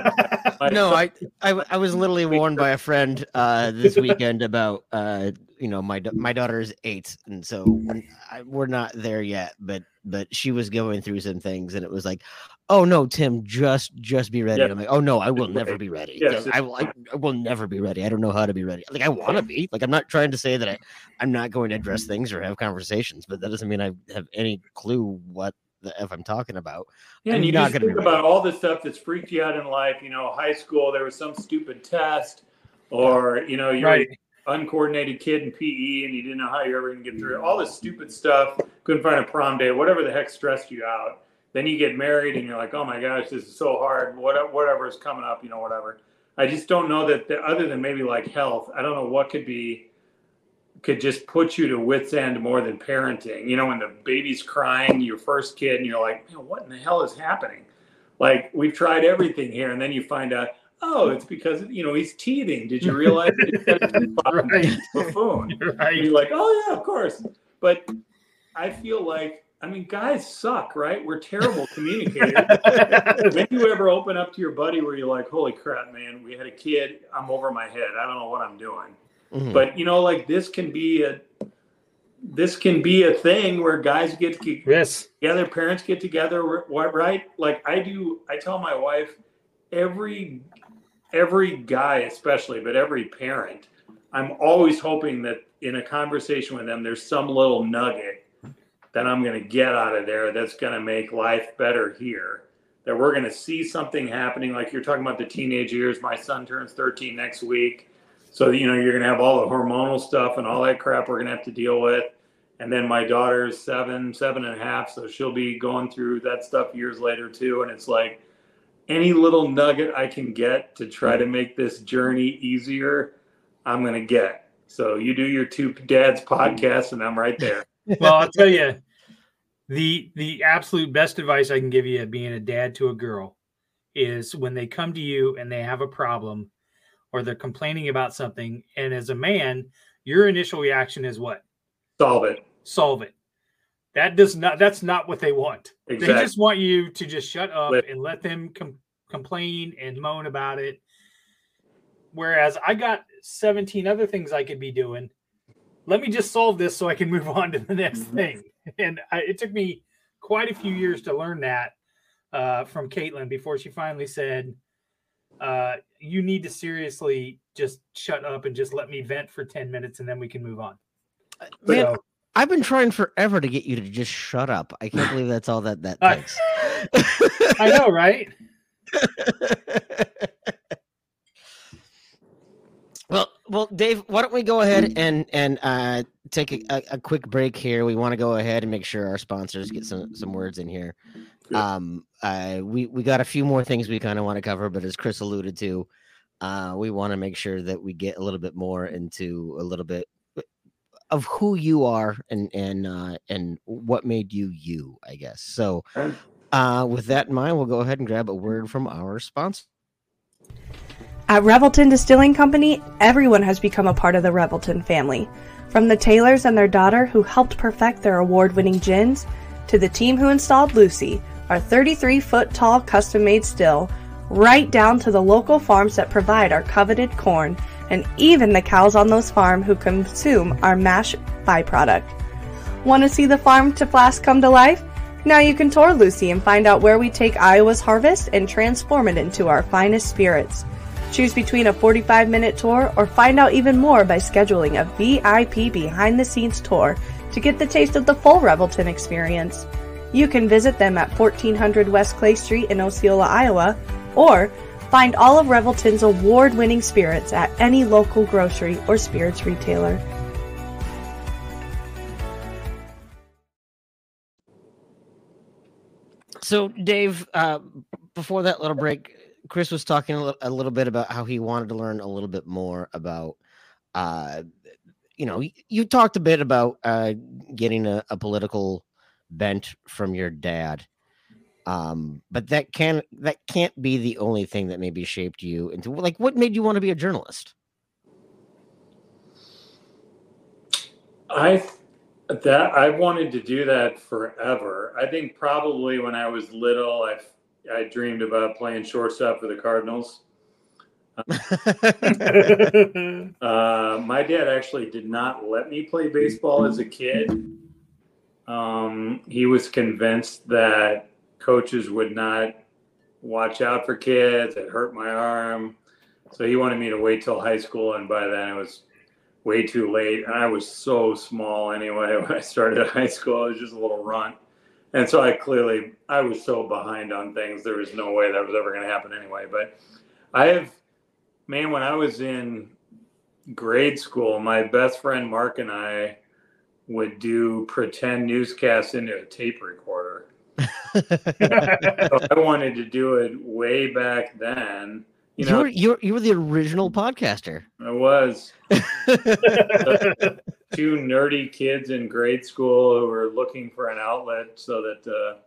My no, I, I, I w- I was literally warned by a friend uh, this weekend about uh, you know my da- my daughter is eight, and so I, we're not there yet. But but she was going through some things, and it was like, oh no, Tim, just just be ready. Yeah. I'm like, oh no, I will never be ready. Yes, I, will- I, I will never be ready. I don't know how to be ready. Like I want to be. Like I'm not trying to say that I I'm not going to address things or have conversations, but that doesn't mean I have any clue what the f I'm talking about. Yeah, I'm and you not just gonna think about all the stuff that's freaked you out in life. You know, high school, there was some stupid test, or you know, you're right an uncoordinated kid in PE and you didn't know how you're ever going to get through it. All this stupid stuff. Couldn't find a prom date. Whatever the heck stressed you out. Then you get married and you're like, oh my gosh, this is so hard. What whatever is coming up, you know, whatever. I just don't know that the, other than maybe like health, I don't know what could be could just put you to wits end more than parenting. You know, when the baby's crying, your first kid, and you're like, man, what in the hell is happening? Like we've tried everything here, and then you find out, oh, it's because you know he's teething. Did you realize that he's got a tooth problem? Right. Buffoon? Right you're like, oh yeah, of course. But I feel like, I mean, guys suck, right? We're terrible communicators. when you ever open up to your buddy where you're like, holy crap, man, we had a kid, I'm over my head. I don't know what I'm doing. Mhm. But you know, like this can be a this can be a thing where guys get yes together, parents get together, right? Like I do, I tell my wife every every guy especially, but every parent, I'm always hoping that in a conversation with them, there's some little nugget that I'm going to get out of there that's going to make life better here. That we're going to see something happening, like you're talking about the teenage years. My son turns 13 next week. So, you know, you're going to have all the hormonal stuff and all that crap we're going to have to deal with. And then my daughter's seven, seven and a half. So she'll be going through that stuff years later too. And it's like any little nugget I can get to try to make this journey easier, I'm going to get. So you do your two dads podcast and I'm right there. well i'll tell you the the absolute best advice i can give you of being a dad to a girl is when they come to you and they have a problem or they're complaining about something and as a man your initial reaction is what? Solve it. solve it. That does not that's not what they want. They just want you to just shut up Let- and let them com- complain and moan about it. Whereas i got 17 other things i could be doing. Let me just solve this so i can move on to the next Mhm. thing and I, it took me quite a few years to learn that uh, from caitlin before she finally said uh, you need to seriously just shut up and just let me vent for 10 minutes and then we can move on. Man, So- I've been trying forever to get you to just shut up. I can't believe that's all that that I- i know right well, Dave, why don't we go ahead and and uh, take a, a, a quick break here? We want to go ahead and make sure our sponsors get some some words in here. Um, uh, we we got a few more things we kind of want to cover, but as Chris alluded to, uh, we want to make sure that we get a little bit more into a little bit of who you are and and uh, and what made you you, I guess. So, uh, with that in mind, we'll go ahead and grab a word from our sponsor. At Revelton Distilling Company, everyone has become a part of the Revelton family. From the Taylors and their daughter who helped perfect their award winning gins, to the team who installed Lucy, our 33 foot tall custom made still, right down to the local farms that provide our coveted corn, and even the cows on those farms who consume our mash byproduct. Want to see the farm to flask come to life? Now you can tour Lucy and find out where we take Iowa's harvest and transform it into our finest spirits. Choose between a 45 minute tour or find out even more by scheduling a VIP behind the scenes tour to get the taste of the full Revelton experience. You can visit them at 1400 West Clay Street in Osceola, Iowa, or find all of Revelton's award winning spirits at any local grocery or spirits retailer. So, Dave, uh, before that little break, Chris was talking a little, a little bit about how he wanted to learn a little bit more about, uh, you know, you talked a bit about uh, getting a, a political bent from your dad, um, but that can that can't be the only thing that maybe shaped you into like what made you want to be a journalist. I that I wanted to do that forever. I think probably when I was little, I I dreamed about playing shortstop for the Cardinals. uh, my dad actually did not let me play baseball as a kid. Um, he was convinced that coaches would not watch out for kids. It hurt my arm. So he wanted me to wait till high school. And by then it was way too late. And I was so small anyway when I started high school. I was just a little runt. And so I clearly, I was so behind on things. There was no way that was ever going to happen anyway. But I have, man, when I was in grade school, my best friend Mark and I would do pretend newscasts into a tape recorder. so I wanted to do it way back then. You, know, you were you were, you were the original podcaster. I was. two nerdy kids in grade school who were looking for an outlet so that uh,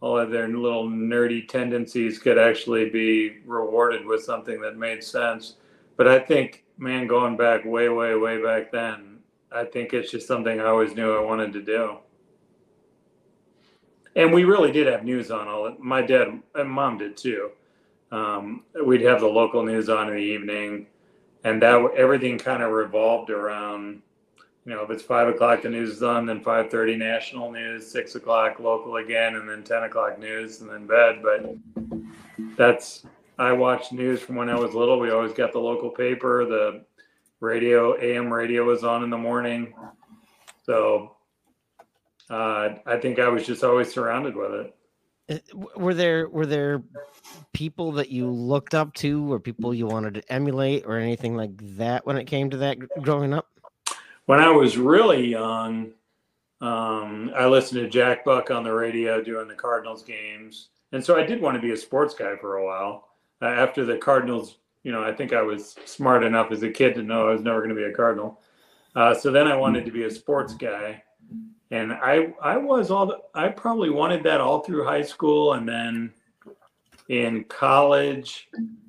all of their little nerdy tendencies could actually be rewarded with something that made sense. But I think, man, going back way, way, way back then, I think it's just something I always knew I wanted to do. And we really did have news on all it. My dad and mom did too. Um, we'd have the local news on in the evening, and that everything kind of revolved around you know, if it's five o'clock, the news is on, then five thirty national news, six o'clock local again, and then ten o'clock news, and then bed. But that's I watched news from when I was little. We always got the local paper, the radio, AM radio was on in the morning. So uh, I think I was just always surrounded with it. Uh, were there were there people that you looked up to, or people you wanted to emulate, or anything like that when it came to that growing up? when I was really young, um, I listened to Jack Buck on the radio doing the Cardinals games, and so I did want to be a sports guy for a while. Uh, after the Cardinals, you know, I think I was smart enough as a kid to know I was never going to be a Cardinal. Uh, so then I wanted to be a sports guy, and I I was all the, I probably wanted that all through high school, and then in college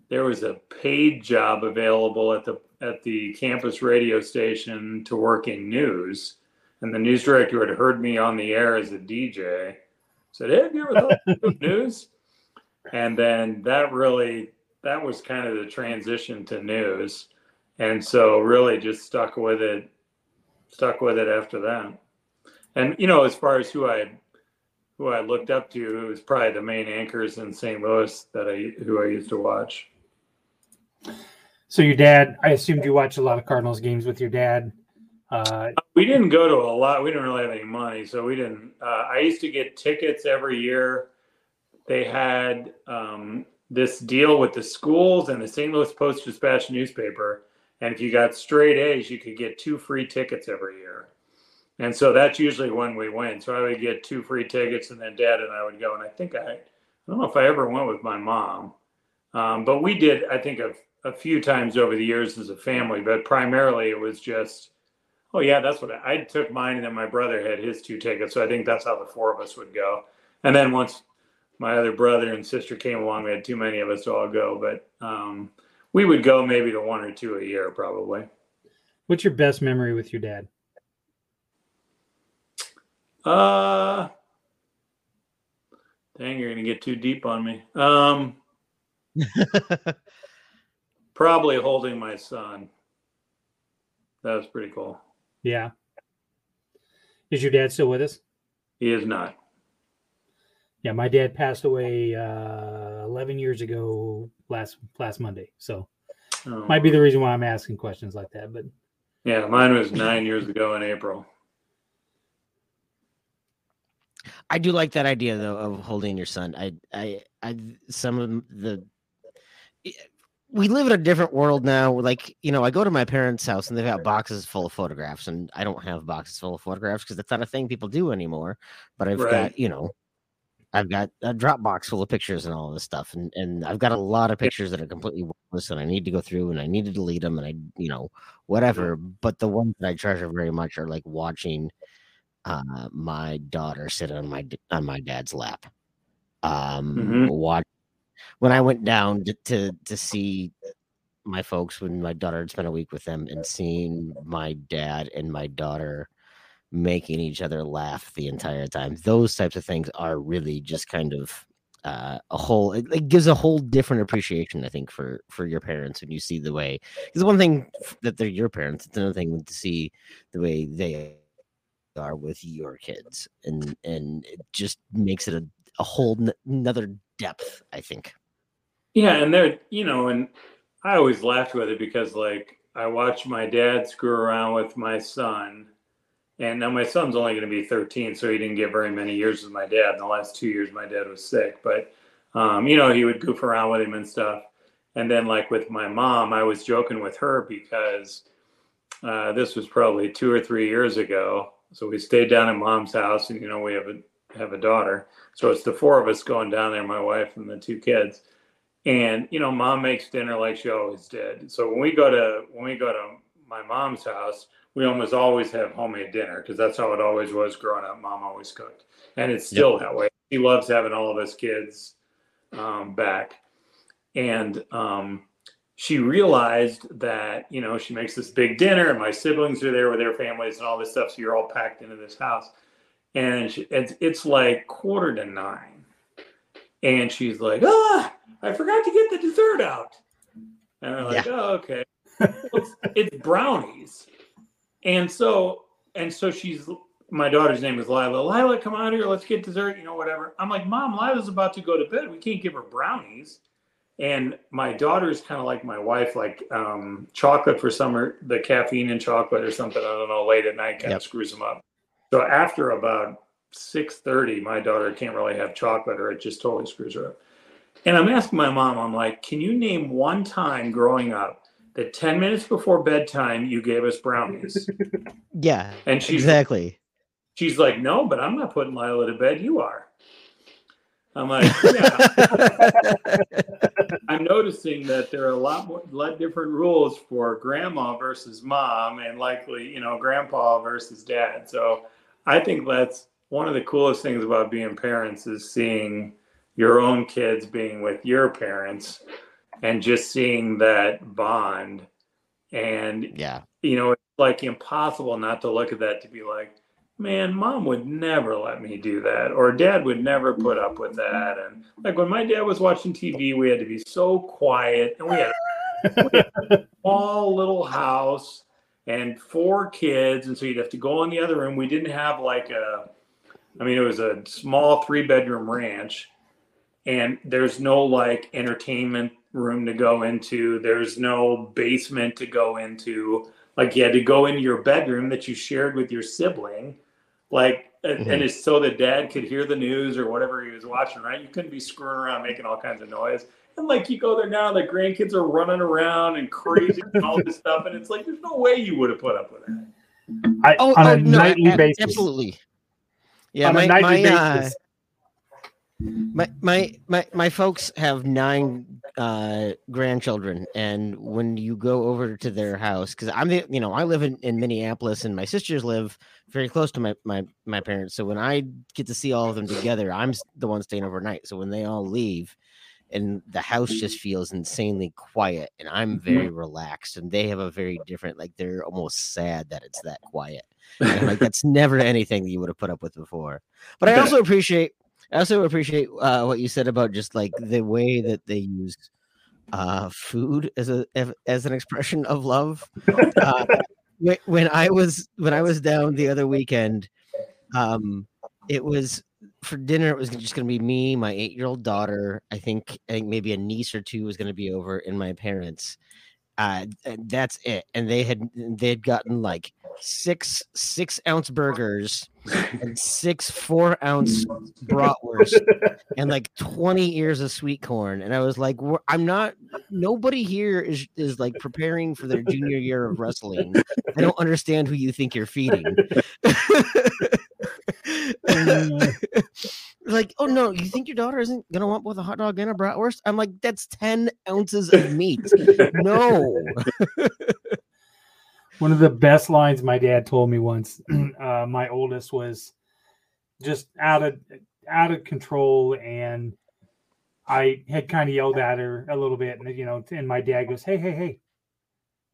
there was a paid job available at the at the campus radio station to work in news, and the news director had heard me on the air as a DJ. Said, "Hey, have you ever thought of news?" And then that really that was kind of the transition to news, and so really just stuck with it, stuck with it after that. And you know, as far as who I who I looked up to, it was probably the main anchors in St. Louis that I who I used to watch. So your dad, I assumed you watched a lot of Cardinals games with your dad. Uh, we didn't go to a lot. We didn't really have any money, so we didn't. Uh, I used to get tickets every year. They had um, this deal with the schools and the St. Louis Post Dispatch newspaper, And if you got straight A's, you could get two free tickets every year. And so that's usually when we win. So I would get two free tickets, and then Dad and I would go. And I think I, I don't know if I ever went with my mom, um, but we did. I think a, a few times over the years as a family, but primarily it was just, oh yeah, that's what I, I took mine, and then my brother had his two tickets. So I think that's how the four of us would go. And then once my other brother and sister came along, we had too many of us to all go, but um, we would go maybe to one or two a year, probably. What's your best memory with your dad? Uh, dang, you're gonna get too deep on me. Um, probably holding my son. That was pretty cool. Yeah. Is your dad still with us? He is not. Yeah, my dad passed away uh, 11 years ago last last Monday. So Oh. might be the reason why I'm asking questions like that. But Yeah, mine was nine years ago in April. I do like that idea though of holding your son. I, I, I, some of the, eh, we live in a different world now. Like, you know, I go to my parents' house and they've got boxes full of photographs, and I don't have boxes full of photographs because that's not a thing people do anymore. But I've Right. got, you know, I've got a Dropbox full of pictures and all this stuff, and and I've got a lot of pictures that are completely worthless, and I need to go through and I need to delete them, and I, you know, whatever. But the ones that I treasure very much are like watching uh, my daughter sit on my on my dad's lap. Um, Mhm. watch when I went down to, to to see my folks when my daughter had spent a week with them and seeing my dad and my daughter making each other laugh the entire time. Those types of things are really just kind of uh, a whole. It, it gives a whole different appreciation, I think, for for your parents when you see the way. Because one thing that they're your parents, it's another thing to see the way they are with your kids, and and it just makes it a a whole n- another depth. I think. Yeah, and they're you know, and I always laughed with it because like I watched my dad screw around with my son, and now my son's only going to be 13, so he didn't get very many years with my dad. In the last two years, my dad was sick, but um, you know, he would goof around with him and stuff. And then like with my mom, I was joking with her because uh, this was probably two or three years ago. So we stayed down at mom's house, and you know, we have a have a daughter, so it's the four of us going down there, my wife and the two kids. And you know, mom makes dinner like she always did. So when we go to when we go to my mom's house, we almost always have homemade dinner because that's how it always was growing up. Mom always cooked, and it's still that way. She loves having all of us kids um, back, and um, she realized that you know she makes this big dinner, and my siblings are there with their families and all this stuff. So you're all packed into this house, and she, it's it's like quarter to nine, and she's like, ah. I forgot to get the dessert out. And I'm like, Yeah. oh, okay. It's, it's brownies. And so, and so she's, my daughter's name is Lila. Lila, come out here. Let's get dessert, you know, whatever. I'm like, Mom, Lila's about to go to bed. We can't give her brownies. And my daughter is kind of like my wife, like um, chocolate for summer, the caffeine in chocolate or something. I don't know, late at night kind Yep. of screws them up. So after about 6.30, my daughter can't really have chocolate or it just totally screws her up. And I'm asking my mom, I'm like, can you name one time growing up that 10 minutes before bedtime you gave us brownies? Yeah, And she's exactly. she's like, no, but I'm not putting Lila to bed. You are. I'm like, yeah. I'm noticing that there are a lot more, lot different rules for grandma versus mom, and likely, you know, grandpa versus dad. So I think that's one of the coolest things about being parents is seeing your own kids being with your parents and just seeing that bond. And yeah, you know, it's like impossible not to look at that to be like, man, mom would never let me do that, or dad would never put up with that. And like when my dad was watching TV, we had to be so quiet, and we had, we had a small little house and four kids, and so you'd have to go in the other room. We didn't have like a, I mean, it was a small three bedroom ranch, and there's no like entertainment room to go into. There's no basement to go into. Like you had to go into your bedroom that you shared with your sibling, like, and, and it's so that dad could hear the news or whatever he was watching. Right? You couldn't be screwing around making all kinds of noise. And like you go there now, the grandkids are running around and crazy and all this stuff, and it's like there's no way you would have put up with that. I, Oh, on oh, a no, nightly a- basis. absolutely. Yeah, on my a nightly my, uh, basis. My my my my folks have nine uh grandchildren and when you go over to their house because i'm the you know i live in, in minneapolis and my sisters live very close to my, my my parents so when i get to see all of them together i'm the one staying overnight so when they all leave and the house just feels insanely quiet and i'm very relaxed and they have a very different like they're almost sad that it's that quiet like that's never anything that you would have put up with before. But i also appreciate I also appreciate uh, what you said about just like the way that they use uh, food as a as an expression of love. Uh, when I was when I was down the other weekend, um, it was for dinner. It was just going to be me, my eight year old daughter. I think I think maybe a niece or two was going to be over, and my parents. Uh, that's it. And they had they had gotten like six six ounce burgers and six four ounce bratwurst and like 20 ears of sweet corn and i was like i'm not nobody here is is like preparing for their junior year of wrestling i don't understand who you think you're feeding like oh no you think your daughter isn't gonna want both a hot dog and a bratwurst i'm like that's 10 ounces of meat no One of the best lines my dad told me once. uh, my oldest was just out of out of control, and I had kind of yelled at her a little bit, and you know, and my dad goes, "Hey, hey, hey,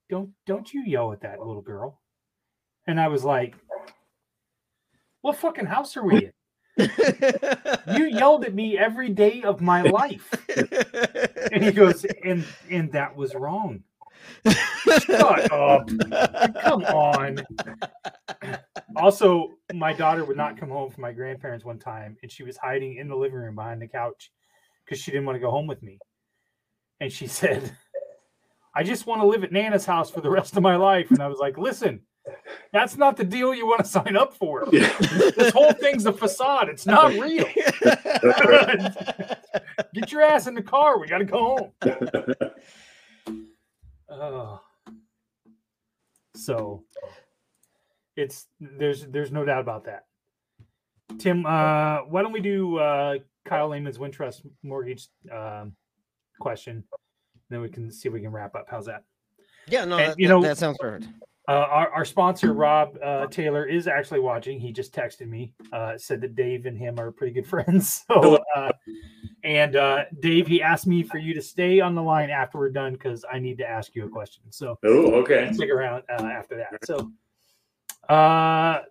don't don't you yell at that little girl?" And I was like, "What fucking house are we in? You yelled at me every day of my life." And he goes, "And and that was wrong." Shut up. Come on. Also, my daughter would not come home from my grandparents one time, and she was hiding in the living room behind the couch because she didn't want to go home with me. And she said, I just want to live at Nana's house for the rest of my life. And I was like, listen, that's not the deal you want to sign up for. This whole thing's a facade. It's not real. Get your ass in the car. We got to go home. Oh. So it's there's there's no doubt about that. Tim, uh, why don't we do uh, Kyle Lehman's Wintrust mortgage um, question? Then we can see if we can wrap up. How's that? yeah no And, that, you know- that sounds perfect Uh, our, our sponsor Rob uh, Taylor is actually watching. He just texted me, uh, said that Dave and him are pretty good friends. So, uh, and uh, Dave, he asked me for you to stay on the line after we're done because I need to ask you a question. So Oh, okay. stick around uh, after that. So, uh,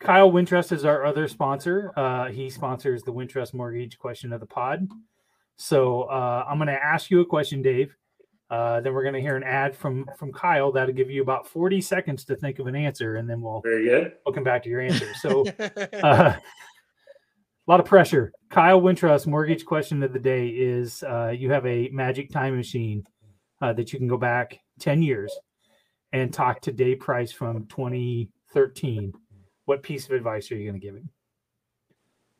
Kyle Wintrust is our other sponsor. Uh, he sponsors the Wintrust Mortgage question of the pod. So uh, I'm going to ask you a question, Dave. Uh, then we're going to hear an ad from from Kyle that'll give you about 40 seconds to think of an answer, and then we'll Very good. we'll come back to your answer. So uh, a lot of pressure. Kyle Wintrust mortgage question of the day is: uh, You have a magic time machine uh, that you can go back ten years and talk to Dave Price from 2013. What piece of advice are you going to give him?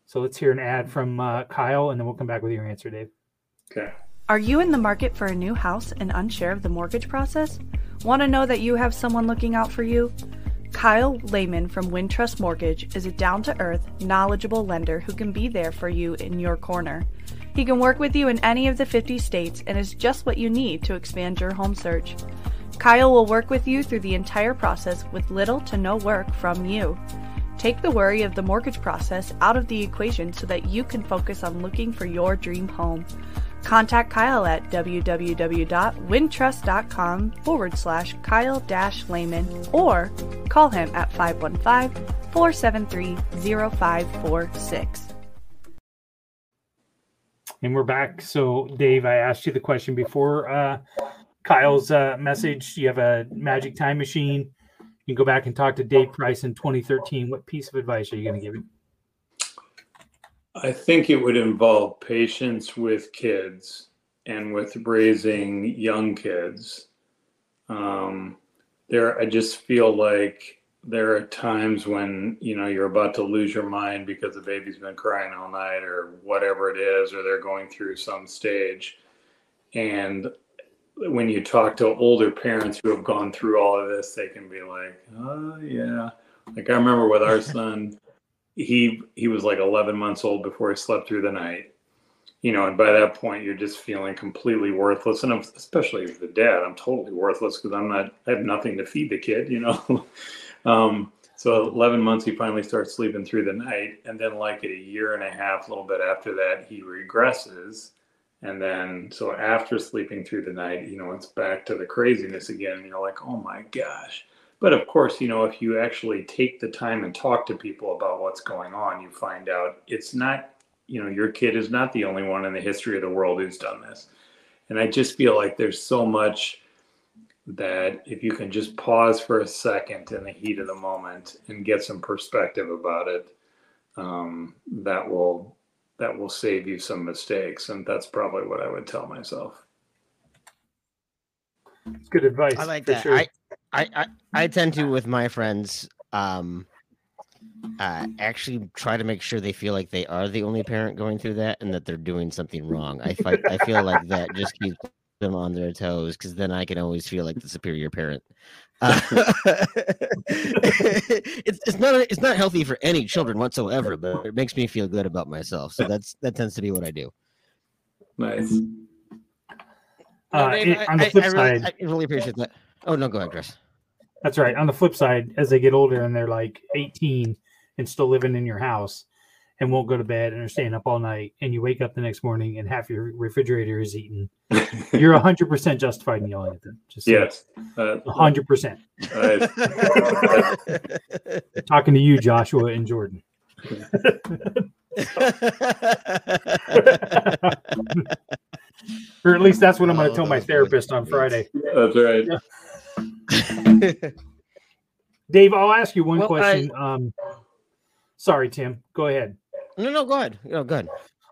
So let's hear an ad from uh, Kyle, and then we'll come back with your answer, Dave. Okay. Are you in the market for a new house and unsure of the mortgage process? Want to know that you have someone looking out for you? Kyle Lehman from Wintrust Mortgage is a down to earth, knowledgeable lender who can be there for you in your corner. He can work with you in any of the 50 states and is just what you need to expand your home search. Kyle will work with you through the entire process with little to no work from you. Take the worry of the mortgage process out of the equation so that you can focus on looking for your dream home. Contact Kyle at www.wintrust.com forward slash Kyle dash Lehman or call him at 515 473 0546. And we're back. So, Dave, I asked you the question before uh, Kyle's uh, message. You have a magic time machine. You can go back and talk to Dave Price in 2013. What piece of advice are you going to give him? I think it would involve patience with kids and with raising young kids. Um, there, I just feel like there are times when you know you're about to lose your mind because the baby's been crying all night or whatever it is, or they're going through some stage, And when you talk to older parents who have gone through all of this, they can be like, "Oh yeah." Like I remember with our son, he he was like 11 months old before he slept through the night. You know, and by that point, you're just feeling completely worthless, and I'm, especially as the dad, I'm totally worthless because I'm not, I have nothing to feed the kid. You know, um, so 11 months, he finally starts sleeping through the night, and then like at a year and a half, a little bit after that, he regresses and then, so after sleeping through the night, you know, it's back to the craziness again. and You're like, oh my gosh. But of course, you know, if you actually take the time and talk to people about what's going on, you find out it's not, you know, your kid is not the only one in the history of the world who's done this. And I just feel like there's so much that if you can just pause for a second in the heat of the moment and get some perspective about it, um, that will that will save you some mistakes. And that's probably what I would tell myself. It's good advice. I like that. Sure. I, I, I, I tend to with my friends, um, uh, actually try to make sure they feel like they are the only parent going through that and that they're doing something wrong. I fight, I feel like that just keeps them on their toes because then I can always feel like the superior parent. Uh, it's, it's not it's not healthy for any children whatsoever, but it makes me feel good about myself. So that's that tends to be what I do. Nice. Uh, it, on the flip I, I really, side, I really appreciate that. Oh no, go ahead, Chris. That's right. On the flip side, as they get older and they're like 18 and still living in your house, and won't go to bed and are staying up all night and you wake up the next morning and half your refrigerator is eaten you're 100% justified in yelling at them just yes uh, 100% talking to you joshua and jordan or at least that's what i'm going to tell my therapist on friday that's right dave i'll ask you one well, question I... um sorry tim go ahead no, no, go ahead. No, go ahead.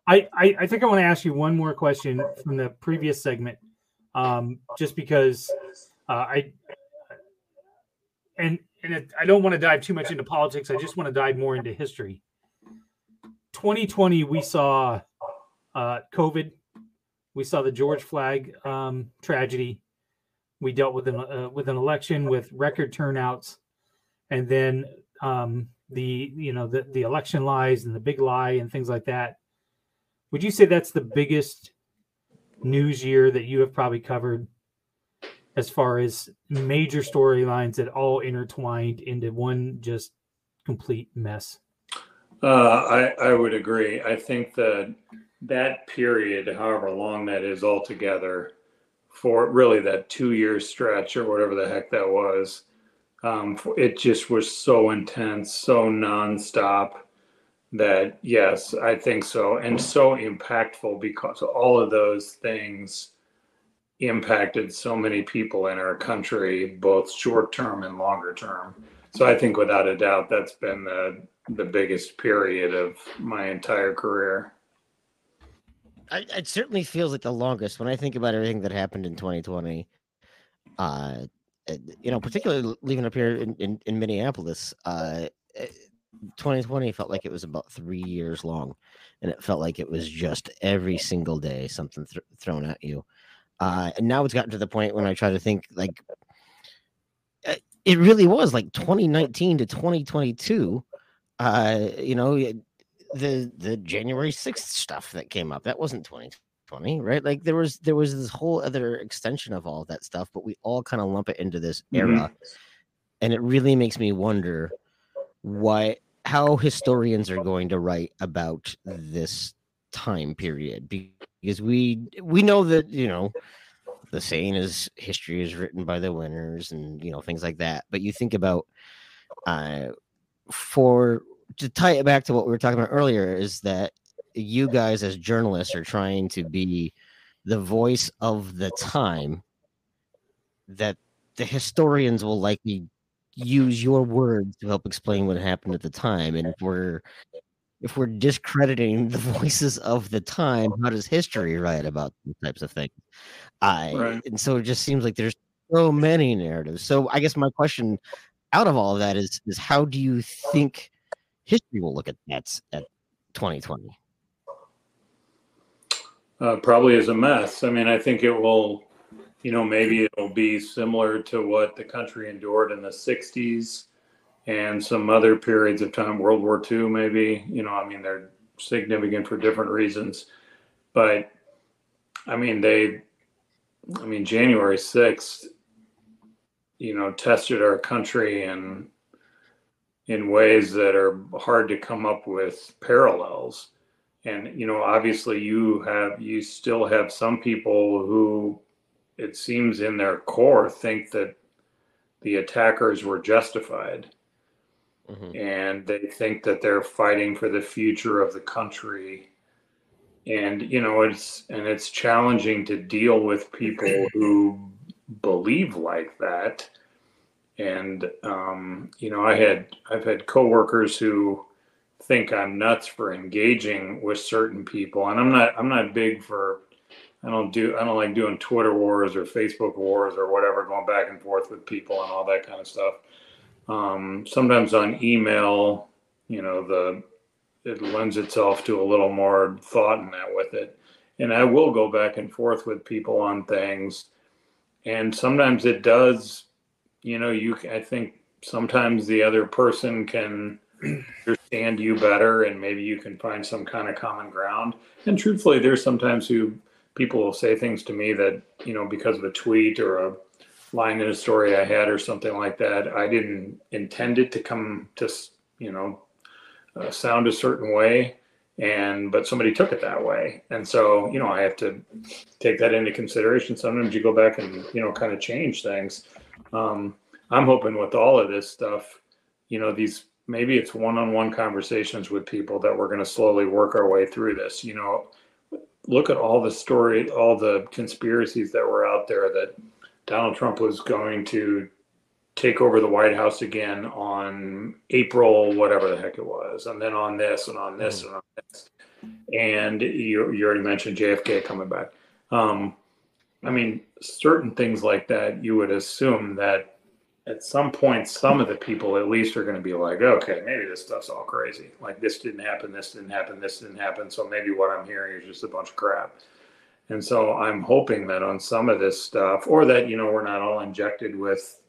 I, I, I think I want to ask you one more question from the previous segment, um, just because uh, I and and it, I don't want to dive too much into politics. I just want to dive more into history. 2020, we saw uh, COVID. We saw the George Floyd um, tragedy. We dealt with an uh, with an election with record turnouts, and then um, the you know the the election lies and the big lie and things like that. Would you say that's the biggest news year that you have probably covered as far as major storylines that all intertwined into one just complete mess? Uh, I, I would agree. I think that that period however long that is altogether for really that two year stretch or whatever the heck that was um, it just was so intense, so nonstop that yes, I think so, and so impactful because all of those things impacted so many people in our country, both short term and longer term. So I think without a doubt that's been the the biggest period of my entire career. I, it certainly feels like the longest when I think about everything that happened in 2020. Uh, you know, particularly living up here in, in, in Minneapolis, uh, 2020 eh, felt like it was about three years long, and it felt like it was just every single day something th- thrown at you. Uh, and now it's gotten to the point when I try to think like eh, it really was like 2019 to 2022. Uh, you know, the the January 6th stuff that came up that wasn't 2020 right? Like there was there was this whole other extension of all of that stuff, but we all kind of lump it into this era. Mm-hmm. And it really makes me wonder what how historians are going to write about this time period because we we know that you know the saying is history is written by the winners and you know things like that but you think about uh for to tie it back to what we were talking about earlier is that you guys as journalists are trying to be the voice of the time that the historians will likely use your words to help explain what happened at the time. And if we're if we're discrediting the voices of the time how does history write about these types of things? I right. and so it just seems like there's so many narratives. So i guess my question out of all of that is is how do you think history will look at that at 2020 uh, probably is a mess. I mean, I think it will, you know, maybe it'll be similar to what the country endured in the 60s and some other periods of time, World War II, maybe. You know, I mean, they're significant for different reasons. But I mean, they, I mean, January 6th, you know, tested our country in in ways that are hard to come up with parallels. And you know obviously you have you still have some people who it seems in their core think that the attackers were justified. Mm-hmm. and they think that they're fighting for the future of the country. And you know it's and it's challenging to deal with people who believe like that and um, you know i had i've had coworkers who think I'm nuts for engaging with certain people, and I'm not. I'm not big for. I don't do. I don't like doing Twitter wars or Facebook wars or whatever, going back and forth with people and all that kind of stuff. Um, sometimes on email, you know, the it lends itself to a little more thought in that with it, and I will go back and forth with people on things, and sometimes it does. You know, you. I think sometimes the other person can understand you better and maybe you can find some kind of common ground. And truthfully, there's sometimes who people will say things to me that, you know, because of a tweet or a line in a story I had or something like that, I didn't intend it to come to, you know, uh, sound a certain way and but somebody took it that way and so you know i have to take that into consideration sometimes you go back and you know kind of change things um, i'm hoping with all of this stuff you know these maybe it's one-on-one conversations with people that we're going to slowly work our way through this you know. Look at all the story all the conspiracies that were out there that donald trump was going to take over the white house again on april whatever the heck it was and then on this and on this mm. and on this. And you, you already mentioned jfk coming back. Um, i mean certain things like that you would assume that at some point, some of the people at least are going to be like, okay, maybe this stuff's all crazy. Like this didn't happen, this didn't happen, this didn't happen. So maybe what I'm hearing is just a bunch of crap. And so I'm hoping that on some of this stuff, or that, you know, we're not all injected with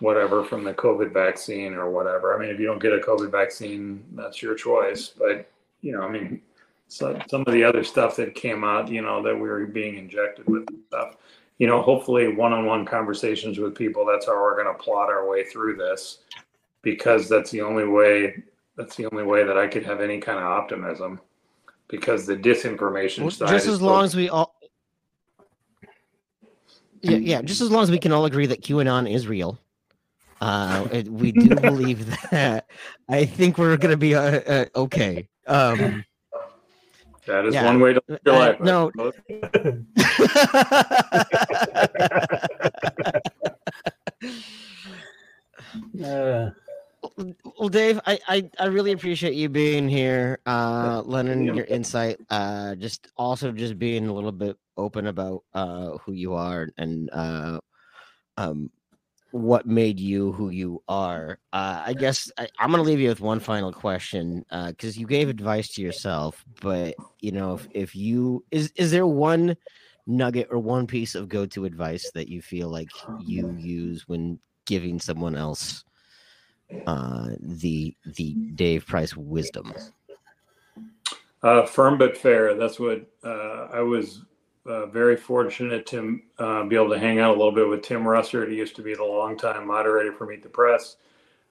whatever from the COVID vaccine or whatever. I mean, if you don't get a COVID vaccine, that's your choice. But, you know, I mean, so some of the other stuff that came out, you know, that we were being injected with stuff you know, hopefully one-on-one conversations with people. That's how we're going to plot our way through this, because that's the only way. That's the only way that I could have any kind of optimism, because the disinformation well, side. Just as long as we all. Yeah, yeah. Just as long as we can all agree that QAnon is real, uh, we do believe that. I think we're going to be uh, uh, okay. Um, that is yeah. one way to live your uh, life. No. uh, well, Dave, I, I, I really appreciate you being here, uh, lending your insight. Uh, just also just being a little bit open about uh, who you are and uh, um, what made you who you are. Uh, I guess I, am going to leave you with one final question because uh, you gave advice to yourself, but you know, if, if you is is there one nugget or one piece of go to advice that you feel like you use when giving someone else uh, the the Dave Price wisdom? Uh, firm but fair. That's what uh, I was uh, very fortunate to uh, be able to hang out a little bit with Tim Russert. He used to be the longtime moderator for Meet the Press.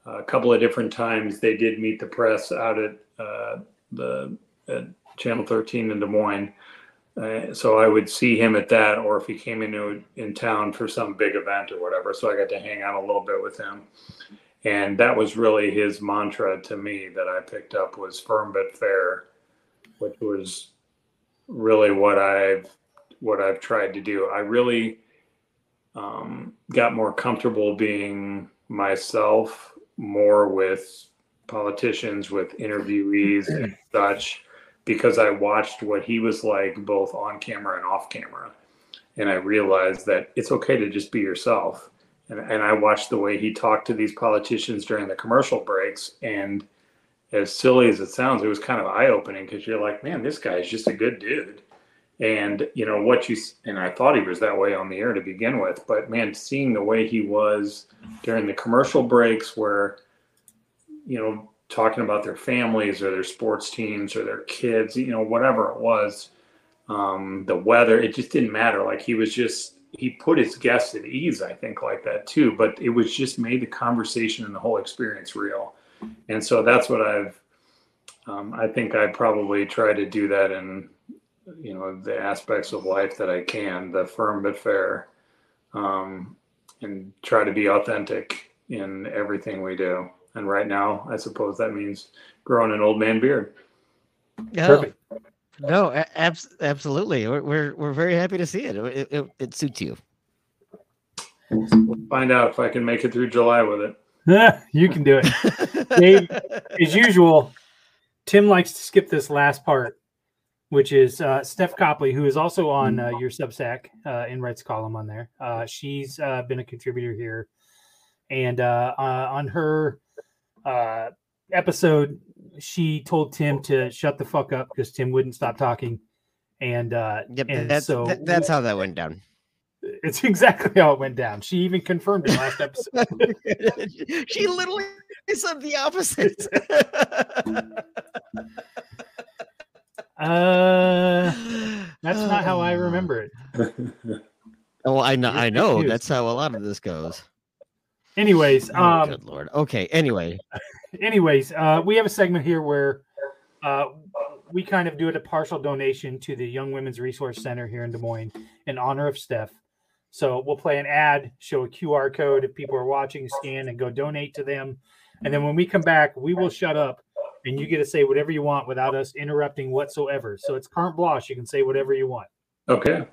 Uh, a couple of different times they did meet the press out at uh, the at Channel 13 in Des Moines. Uh, so I would see him at that, or if he came into in town for some big event or whatever. So I got to hang out a little bit with him, and that was really his mantra to me that I picked up was firm but fair, which was really what I've what I've tried to do. I really um, got more comfortable being myself more with politicians, with interviewees and such, because I watched what he was like both on camera and off camera. And I realized that it's okay to just be yourself. And, and I watched the way he talked to these politicians during the commercial breaks. And as silly as it sounds, it was kind of eye opening because you're like, man, this guy is just a good dude And you know what you and I thought he was that way on the air to begin with, but man, seeing the way he was during the commercial breaks, where you know talking about their families or their sports teams or their kids, you know whatever it was, um, the weather, it just didn't matter. Like he was just he put his guests at ease, I think, like that too. But it was just made the conversation and the whole experience real. And so that's what I've um, I think I probably try to do that in you know the aspects of life that I can, the firm but fair, um, and try to be authentic in everything we do. And right now, I suppose that means growing an old man beard. Yeah. Perfect. No, a- abs- absolutely. We're, we're we're very happy to see it. It, it. it suits you. We'll find out if I can make it through July with it. Yeah, you can do it. Dave, as usual, Tim likes to skip this last part, which is uh, Steph Copley, who is also on uh, your Substack uh, in Red's column on there. Uh, she's uh, been a contributor here, and uh, uh, on her uh, episode, she told Tim to shut the fuck up because Tim wouldn't stop talking, and uh, Yep, and that's so that- that's how that went down. it's exactly how it went down. She even confirmed it last episode. she literally said the opposite. Uh, that's not how I remember it. Oh, I know. I know. That's how a lot of this goes. Anyways, Oh, um, good lord. Okay. Anyway, anyways, uh, we have a segment here where uh, we kind of do it a partial donation to the Young Women's Resource Center here in Des Moines in honor of Steph. So we'll play an ad, show a QR code if people are watching, scan and go donate to them. And then when we come back, we will shut up and you get to say whatever you want without us interrupting whatsoever. So it's carte blanche. You can say whatever you want. Okay.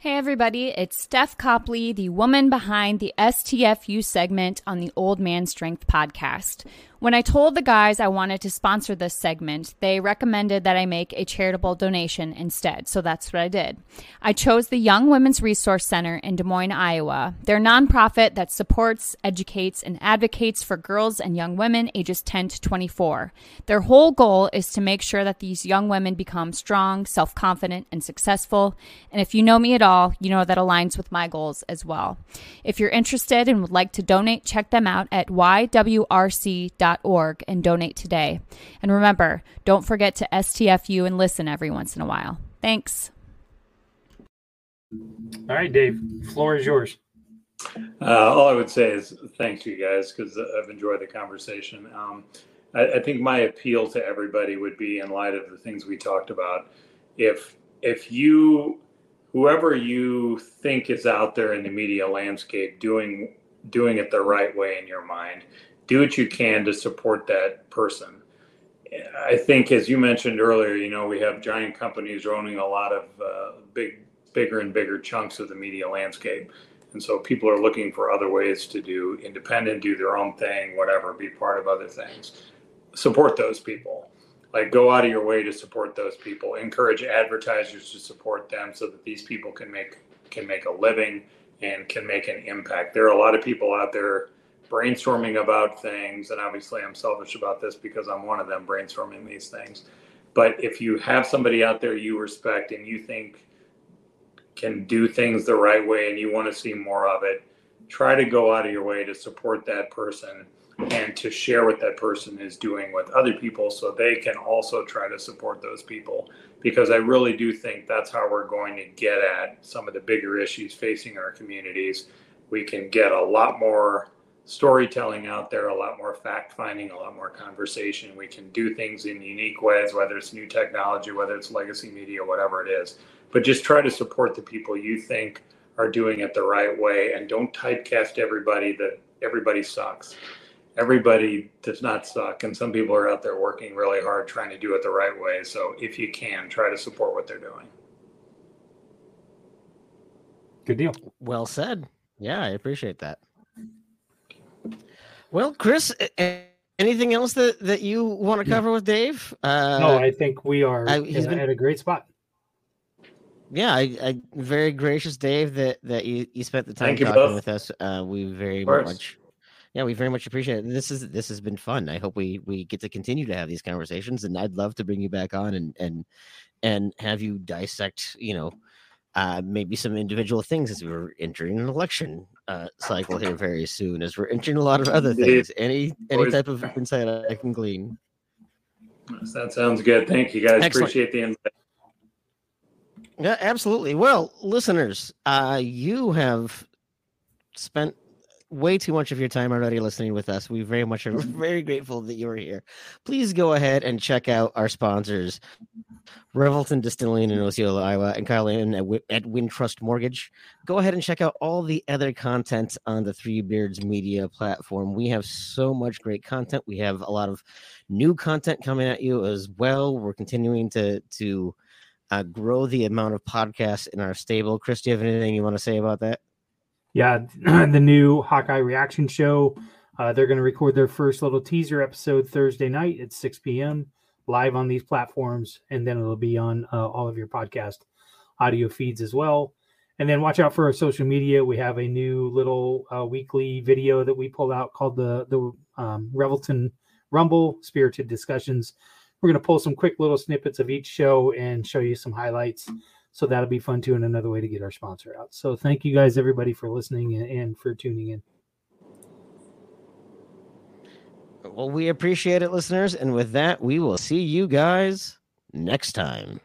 Hey everybody, it's Steph Copley, the woman behind the STFU segment on the Old Man Strength podcast. When I told the guys I wanted to sponsor this segment, they recommended that I make a charitable donation instead, so that's what I did. I chose the Young Women's Resource Center in Des Moines, Iowa. They're a nonprofit that supports, educates, and advocates for girls and young women ages 10 to 24. Their whole goal is to make sure that these young women become strong, self confident, and successful. And if you know me at all, you know that aligns with my goals as well. If you're interested and would like to donate, check them out at ywrc.org and donate today. And remember, don't forget to STFU and listen every once in a while. Thanks. All right, Dave, floor is yours. Uh, all I would say is thanks to you guys because I've enjoyed the conversation. Um, I, I think my appeal to everybody would be in light of the things we talked about. If if you whoever you think is out there in the media landscape doing doing it the right way in your mind, do what you can to support that person. I think, as you mentioned earlier, you know, we have giant companies owning a lot of uh, big, bigger and bigger chunks of the media landscape. And so people are looking for other ways to do independent, do their own thing, whatever, be part of other things. Support those people. Like go out of your way to support those people. Encourage advertisers to support them so that these people can make can make a living and can make an impact. There are a lot of people out there brainstorming about things, and obviously I'm selfish about this because I'm one of them brainstorming these things. But if you have somebody out there you respect and you think can do things the right way and you want to see more of it, try to go out of your way to support that person and to share what that person is doing with other people so they can also try to support those people. Because I really do think that's how we're going to get at some of the bigger issues facing our communities. We can get a lot more storytelling out there, a lot more fact finding, a lot more conversation. We can do things in unique ways, whether it's new technology, whether it's legacy media, whatever it is. But just try to support the people you think are doing it the right way and don't typecast everybody that everybody sucks. Everybody does not suck. And some people are out there working really hard trying to do it the right way. So if you can, try to support what they're doing. Good deal. well said. Yeah, I appreciate that. Well, Chris, a- a- anything else that that you want to cover with Dave? Uh, no, I think we are I- he's in- been- at a great spot. yeah, I, I very gracious, Dave, that that you, you spent the time Thank talking both. with us. Uh, we very much yeah, we very much appreciate it. This is this has been fun. I hope we we get to continue to have these conversations, and I'd love to bring you back on and and and have you dissect, you know, uh, maybe some individual things as we're entering an election uh, cycle here very soon, as we're entering a lot of other things. Any any type of insight I can glean. That sounds good. Thank you guys. Excellent. Appreciate the invite. Yeah, absolutely. Well, listeners, uh, you have spent way too much of your time already listening with us. We very much are very grateful that you are here. Please go ahead and check out our sponsors, Revelton Distilling in Osceola, Iowa, and Kyle Lehman at, at Wintrust Mortgage. Go ahead and check out all the other content on the Three Beards Media platform. We have so much great content. We have a lot of new content coming at you as well. We're continuing to to uh, grow the amount of podcasts in our stable. Chris, do you have anything you want to say about that? Yeah, the new Hawkeye reaction show. Uh, they're going to record their first little teaser episode Thursday night at 6 p.m. live on these platforms, and then it'll be on uh, all of your podcast audio feeds as well. And then watch out for our social media. We have a new little uh, weekly video that we pull out called the the um, Revelton Rumble Spirited Discussions. We're going to pull some quick little snippets of each show and show you some highlights. So that'll be fun too, and another way to get our sponsor out. So thank you guys, everybody, for listening and, for tuning in. Well, we appreciate it, listeners. And with that, we will see you guys next time.